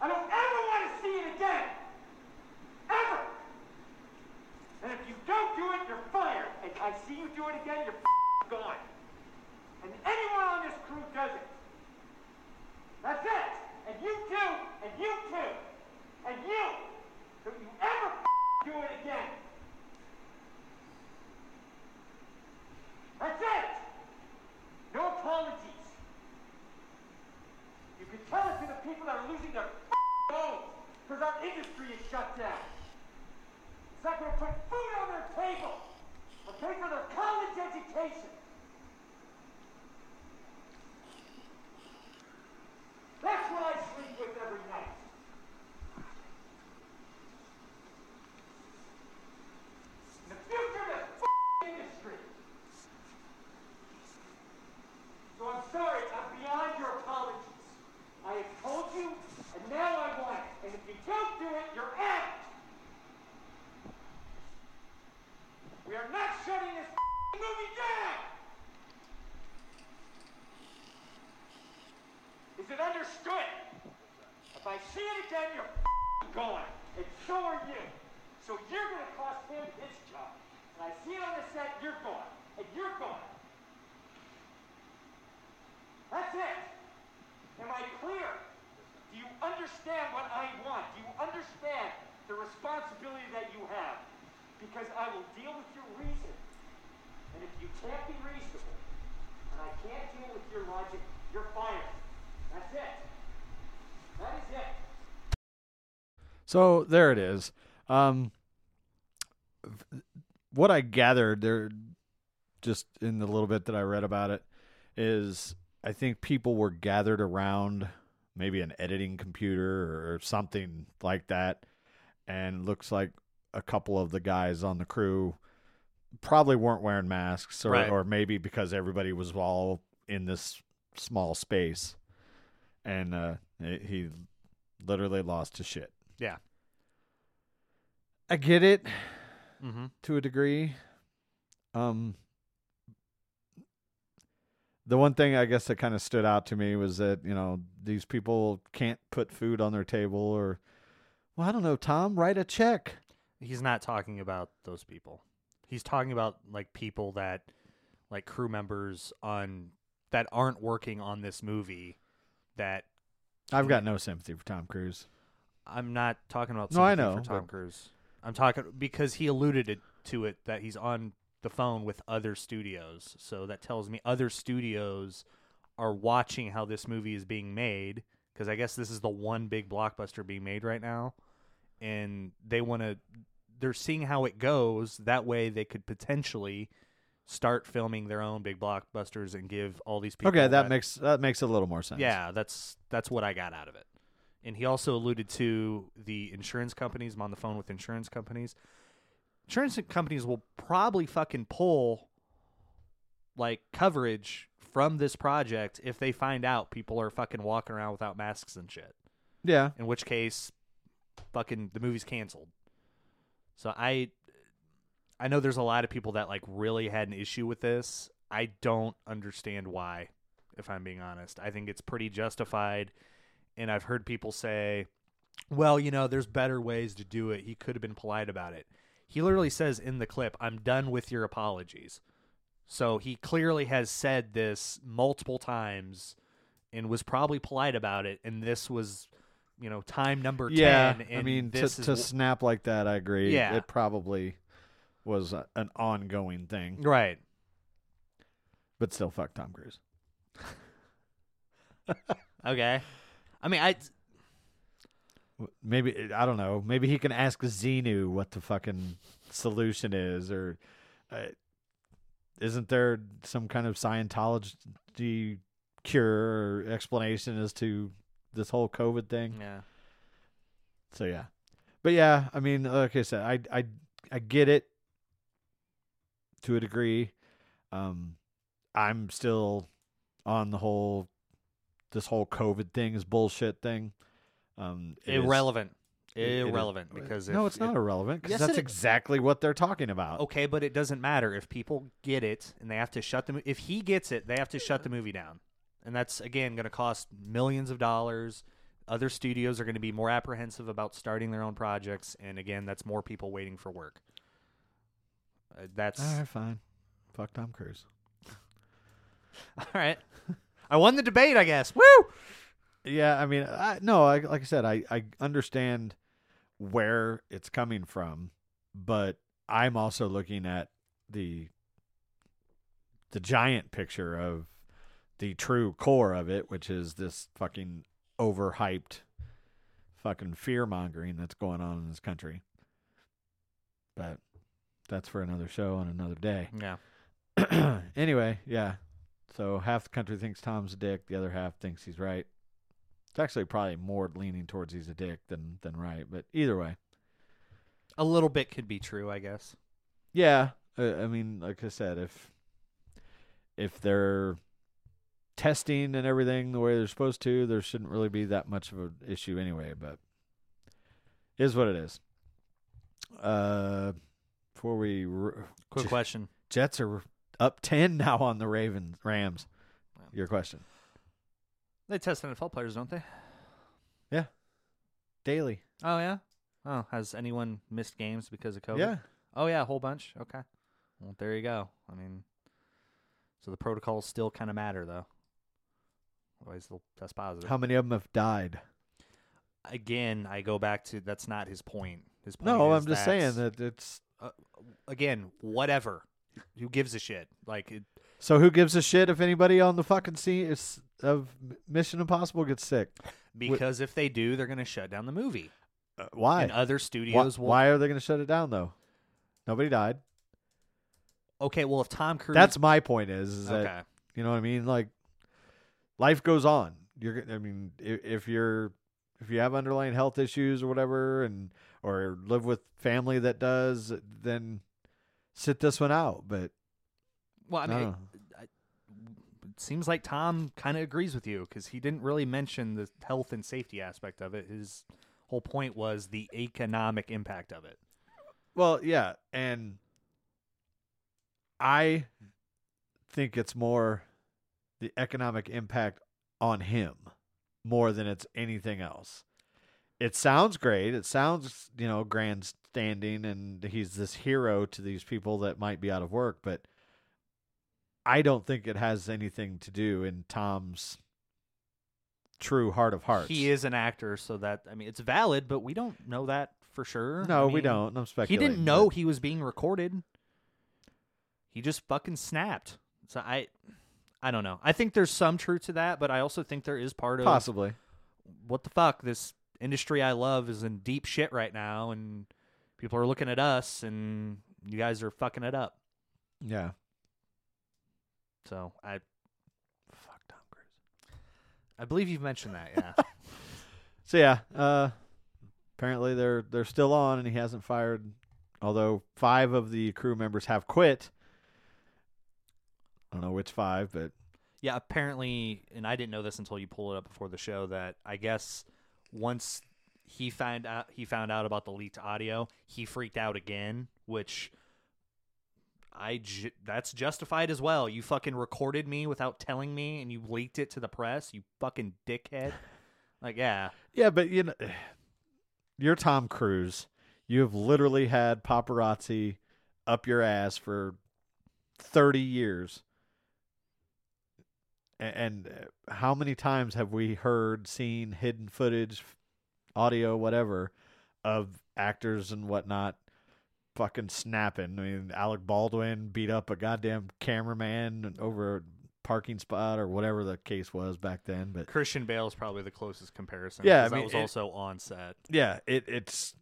I don't ever want to see it again. Ever. And if you don't do it, you're fired. And I see you do it again, you're gone. And anyone on this crew does it. That's it. And you too, and you too, and you. Don't you ever do it again. That's it. No apologies. You can tell it to the people that are losing their homes because our industry is shut down. It's not going to put food on their table or pay for their college education. That's what I sleep with every night. The future of this industry. So I'm sorry, I'm beyond your apologies. I have told you, and now I want it. And if you don't do it, you're out. We are not shutting this movie down. Is it understood? If I see it again, you're gone. And so are you. So you're going to cost him his job. And I see it on the set, you're gone. And you're gone. That's it. Am I clear? Do you understand what I want? Do you understand the responsibility that you have? Because I will deal with your reason. And if you can't be reasonable, and I can't deal with your logic, you're fired. That's it. That is it. So there it is. Um, what I gathered there, just in the little bit that I read about it, is I think people were gathered around maybe an editing computer or something like that, and looks like a couple of the guys on the crew probably weren't wearing masks, or, Right. or maybe because everybody was all in this small space, and uh, he literally lost his shit. Yeah. I get it Mm-hmm. to a degree. Um, the one thing I guess that kind of stood out to me was that you know these people can't put food on their table, or well, I don't know. Tom, write a check. He's not talking about those people. He's talking about like people that like crew members on that aren't working on this movie that I've got no sympathy for Tom Cruise. I'm not talking about No, I sympathy know, for Tom Cruise. I'm talking because he alluded to it that he's on the phone with other studios. So that tells me other studios are watching how this movie is being made because I guess this is the one big blockbuster being made right now and they want to they're seeing how it goes that way they could potentially start filming their own big blockbusters and give all these people Okay, that makes that makes a little more sense. yeah, that's that's what I got out of it. And he also alluded to the insurance companies. I'm on the phone with insurance companies. Insurance companies will probably fucking pull like coverage from this project if they find out people are fucking walking around without masks and shit. yeah. In which case, fucking the movie's canceled. So I, I know there's a lot of people that like really had an issue with this. I don't understand why, if I'm being honest. I think it's pretty justified, and I've heard people say, "Well, you know, there's better ways to do it. He could have been polite about it." He literally says in the clip, "I'm done with your apologies." So he clearly has said this multiple times and was probably polite about it. And this was, you know, time number yeah, 10. I mean, to, this to is snap like that, I agree. Yeah. It probably was a, an ongoing thing, right. but still, fuck Tom Cruise. Okay. I mean, I Maybe I don't know. Maybe he can ask Xenu what the fucking solution is, or uh, isn't there some kind of Scientology cure or explanation as to this whole COVID thing? yeah. So yeah, but yeah, I mean, like I said, I I I get it to a degree. Um, I'm still on the whole this whole COVID thing is bullshit thing. Um, it is- irrelevant. it- it irrelevant because no, if- it's not if- irrelevant because Yes, that's it exactly what they're talking about. Okay, but it doesn't matter if people get it and they have to shut the. If he gets it, they have to shut the movie down, and that's again going to cost millions of dollars. Other studios are going to be more apprehensive about starting their own projects, and again, that's more people waiting for work. Uh, that's All right, fine. Fuck Tom Cruise. all right. I won the debate, I guess. Woo! Yeah, I mean, I, no, I, like I said, I, I understand where it's coming from, but I'm also looking at the the giant picture of the true core of it, which is this fucking overhyped fucking fear mongering that's going on in this country. But that's for another show on another day. Yeah. anyway, yeah. So half the country thinks Tom's a dick, the other half thinks he's right. It's actually probably more leaning towards he's a dick than than right, but either way, A little bit could be true, I guess. yeah. Uh, I mean, like I said, if if they're testing and everything the way they're supposed to, there shouldn't really be that much of an issue anyway. But is what it is. Uh, before we r- Quick question. Jets are up ten now on the Ravens Rams. Your question. They test NFL players, don't they? Yeah. Daily. Oh yeah. Oh, has anyone missed games because of COVID? Yeah. Oh yeah, a whole bunch. Okay. Well, there you go. I mean, so the protocols still kind of matter though. Otherwise, they'll test positive. How many of them have died? Again, I go back to that's not his point. His point No, I'm just saying that it's. again, whatever. Who gives a shit? Like, it, So who gives a shit if anybody on the fucking scene is, of Mission Impossible gets sick? because if they do, they're gonna shut down the movie. Uh, why? And other Why, studios will. why are they going to shut it down though? Nobody died. Okay, well, if Tom Cruise. That's my point. Is, is okay. that you know what I mean? Like, life goes on. You're. I mean, if, if you're if you have underlying health issues or whatever, and or live with family that does, then sit this one out. But Well, I mean, No. Seems like Tom kind of agrees with you because he didn't really mention the health and safety aspect of it. His whole point was the economic impact of it. Well, yeah, and I think it's more the economic impact on him more than it's anything else. It sounds great. It sounds, you know, grandstanding and he's this hero to these people that might be out of work, but I don't think it has anything to do in Tom's true heart of hearts. He is an actor, so that I mean, it's valid, but we don't know that for sure. No, I we don't. I'm speculating. He didn't know but- he was being recorded. He just fucking snapped. So I, I don't know. I think there's some truth to that, but I also think there is part of possibly. what the fuck this industry I love is in deep shit right now, and people are looking at us, and you guys are fucking it up. Yeah. So I, Fuck Tom Cruise. I believe you've mentioned that. Yeah. So yeah, uh, apparently they're they're still on, and he hasn't fired. Although five of the crew members have quit. I don't know which five, but Yeah, apparently, and I didn't know this until you pulled it up before the show. That I guess once he found out he found out about the leaked audio, he freaked out again, which I ju- that's justified as well. You fucking recorded me without telling me, and you leaked it to the press. You fucking dickhead. Like, yeah, yeah, but you know, you're Tom Cruise. You have literally had paparazzi up your ass for 30 years. A- And uh, how many times have we heard, seen hidden footage, audio, whatever, of actors and whatnot fucking snapping? I mean, Alec Baldwin beat up a goddamn cameraman over a parking spot or whatever the case was back then. But Christian Bale is probably the closest comparison. Yeah, I mean, that was it- also on set. yeah, it, it's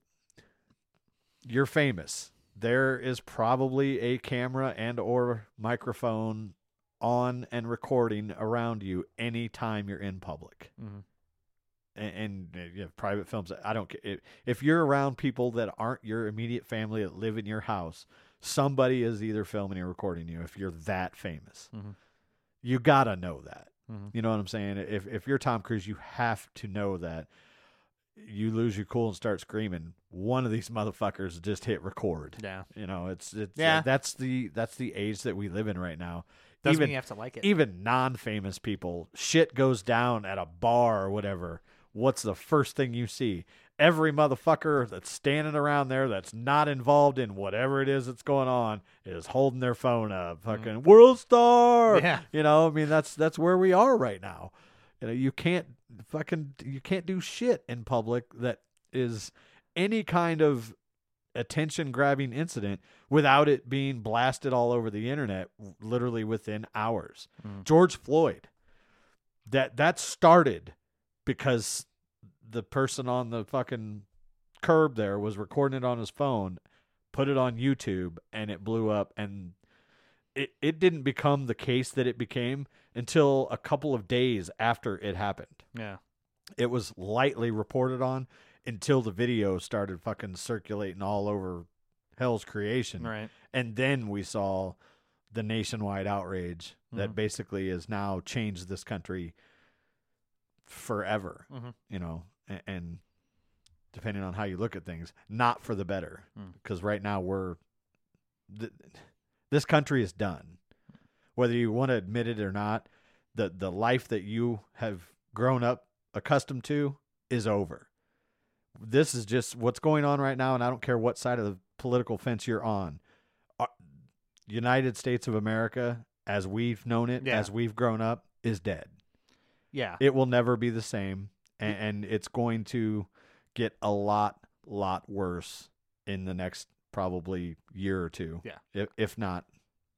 you're famous. There is probably a camera and or microphone on and recording around you anytime you're in public. Mhm. And, and uh, you have private films. I don't care if, if you're around people that aren't your immediate family that live in your house. Somebody is either filming or recording you. If you're that famous, Mhm. you gotta know that. Mhm. You know what I'm saying? If if you're Tom Cruise, you have to know that. You lose your cool and start screaming. One of these motherfuckers just hit record. Yeah, You know, it's it's Yeah. that's the that's the age that we live in right now. doesn't even mean you have to like it. even non-famous people, shit goes down at a bar or whatever. What's the first thing you see? Every motherfucker that's standing around there that's not involved in whatever it is that's going on is holding their phone up, fucking world star. Mm-hmm. Yeah. You know, I mean that's that's where we are right now. You know, you can't fucking you can't do shit in public that is any kind of attention grabbing incident without it being blasted all over the internet literally within hours. Mm. George Floyd that that started because the person on the fucking curb there was recording it on his phone, put it on YouTube and it blew up and it it didn't become the case that it became until a couple of days after it happened yeah, it was lightly reported on until the video started fucking circulating all over hell's creation right. and then we saw the nationwide outrage that Mhm. basically has now changed this country forever Mhm. you know and, and depending on how you look at things not for the better Mm. because right now we're th- this country is done whether you want to admit it or not the the life that you have grown up accustomed to is over this is just what's going on right now and i don't care what side of the political fence you're on Uh, united states of america as we've known it Yeah. as we've grown up is dead Yeah, it will never be the same and, and it's going to get a lot lot worse in the next probably year or two Yeah. if, if not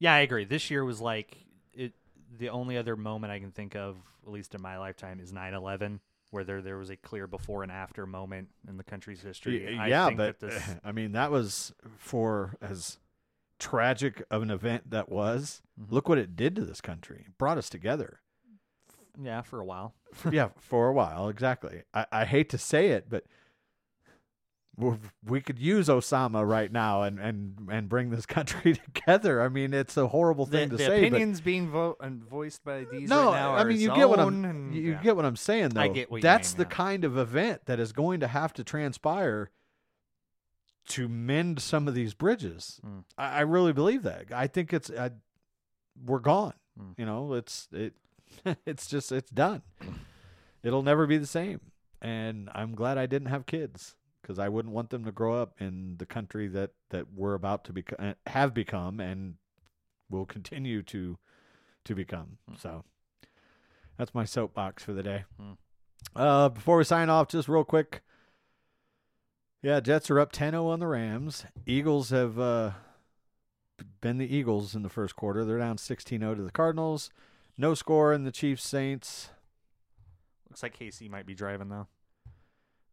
yeah, I agree. This year was like it. The only other moment I can think of, at least in my lifetime, is 9/11, where there there was a clear before and after moment in the country's history. I yeah think but that this, i mean that was for as tragic of an event that was Mhm. look what it did to this country It brought us together yeah, for a while. yeah for a while exactly i, I hate to say it but we we could use Osama right now and, and, and bring this country together. I mean, it's a horrible The, thing to the say, but opinions being vo- and voiced by these no, right now I are mean you get what I'm and- you yeah. get what I'm saying though. I get what you That's mean, the yeah. kind of event that is going to have to transpire to mend some of these bridges. Mm. I, I really believe that. I think it's I, we're gone. Mm. You know, it's it it's just it's done. It'll never be the same. And I'm glad I didn't have kids because I wouldn't want them to grow up in the country that that we're about to become, have become, and will continue to to become. So that's my soapbox for the day. Hmm. Uh, before we sign off, just real quick. Yeah, Jets are up 10-0 on the Rams. Eagles have uh, been the Eagles in the first quarter. They're down 16-0 to the Cardinals. No score in the Chiefs Saints. Looks like KC might be driving though.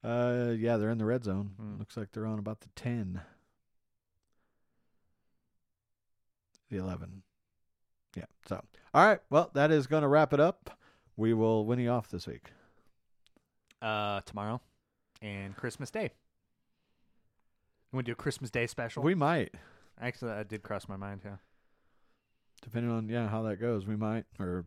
Uh, yeah, they're in the red zone. Hmm. Looks like they're on about the 10. The 11. Yeah. So, all right. Well, that is going to wrap it up. We will win you off this week. Uh, tomorrow and Christmas Day. You want to do a Christmas Day special? We might, Actually, that did cross my mind. Yeah. Depending on yeah how that goes. We might, or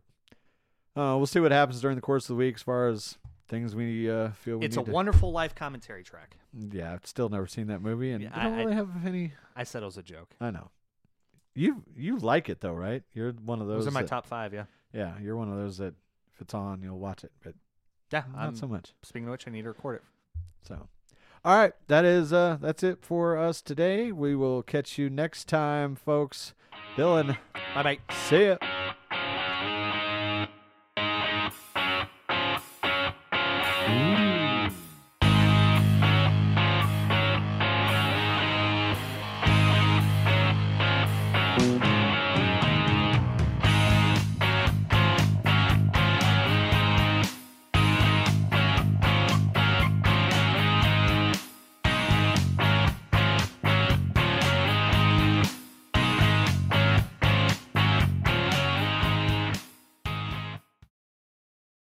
uh, we'll see what happens during the course of the week as far as things we uh, feel we It's a to- wonderful life commentary track. Yeah, I've still never seen that movie, and Yeah, I don't I- really have any. I said it was a joke. I know. You you like it though, right? You're one of those. was in my that- top five. Yeah. Yeah, you're one of those that if it's on, you'll watch it, but Yeah. not I'm, so much. speaking of which, I need to record it. So, All right, that is uh that's it for us today. We will catch you next time, folks. Dylan, Bye bye. see ya.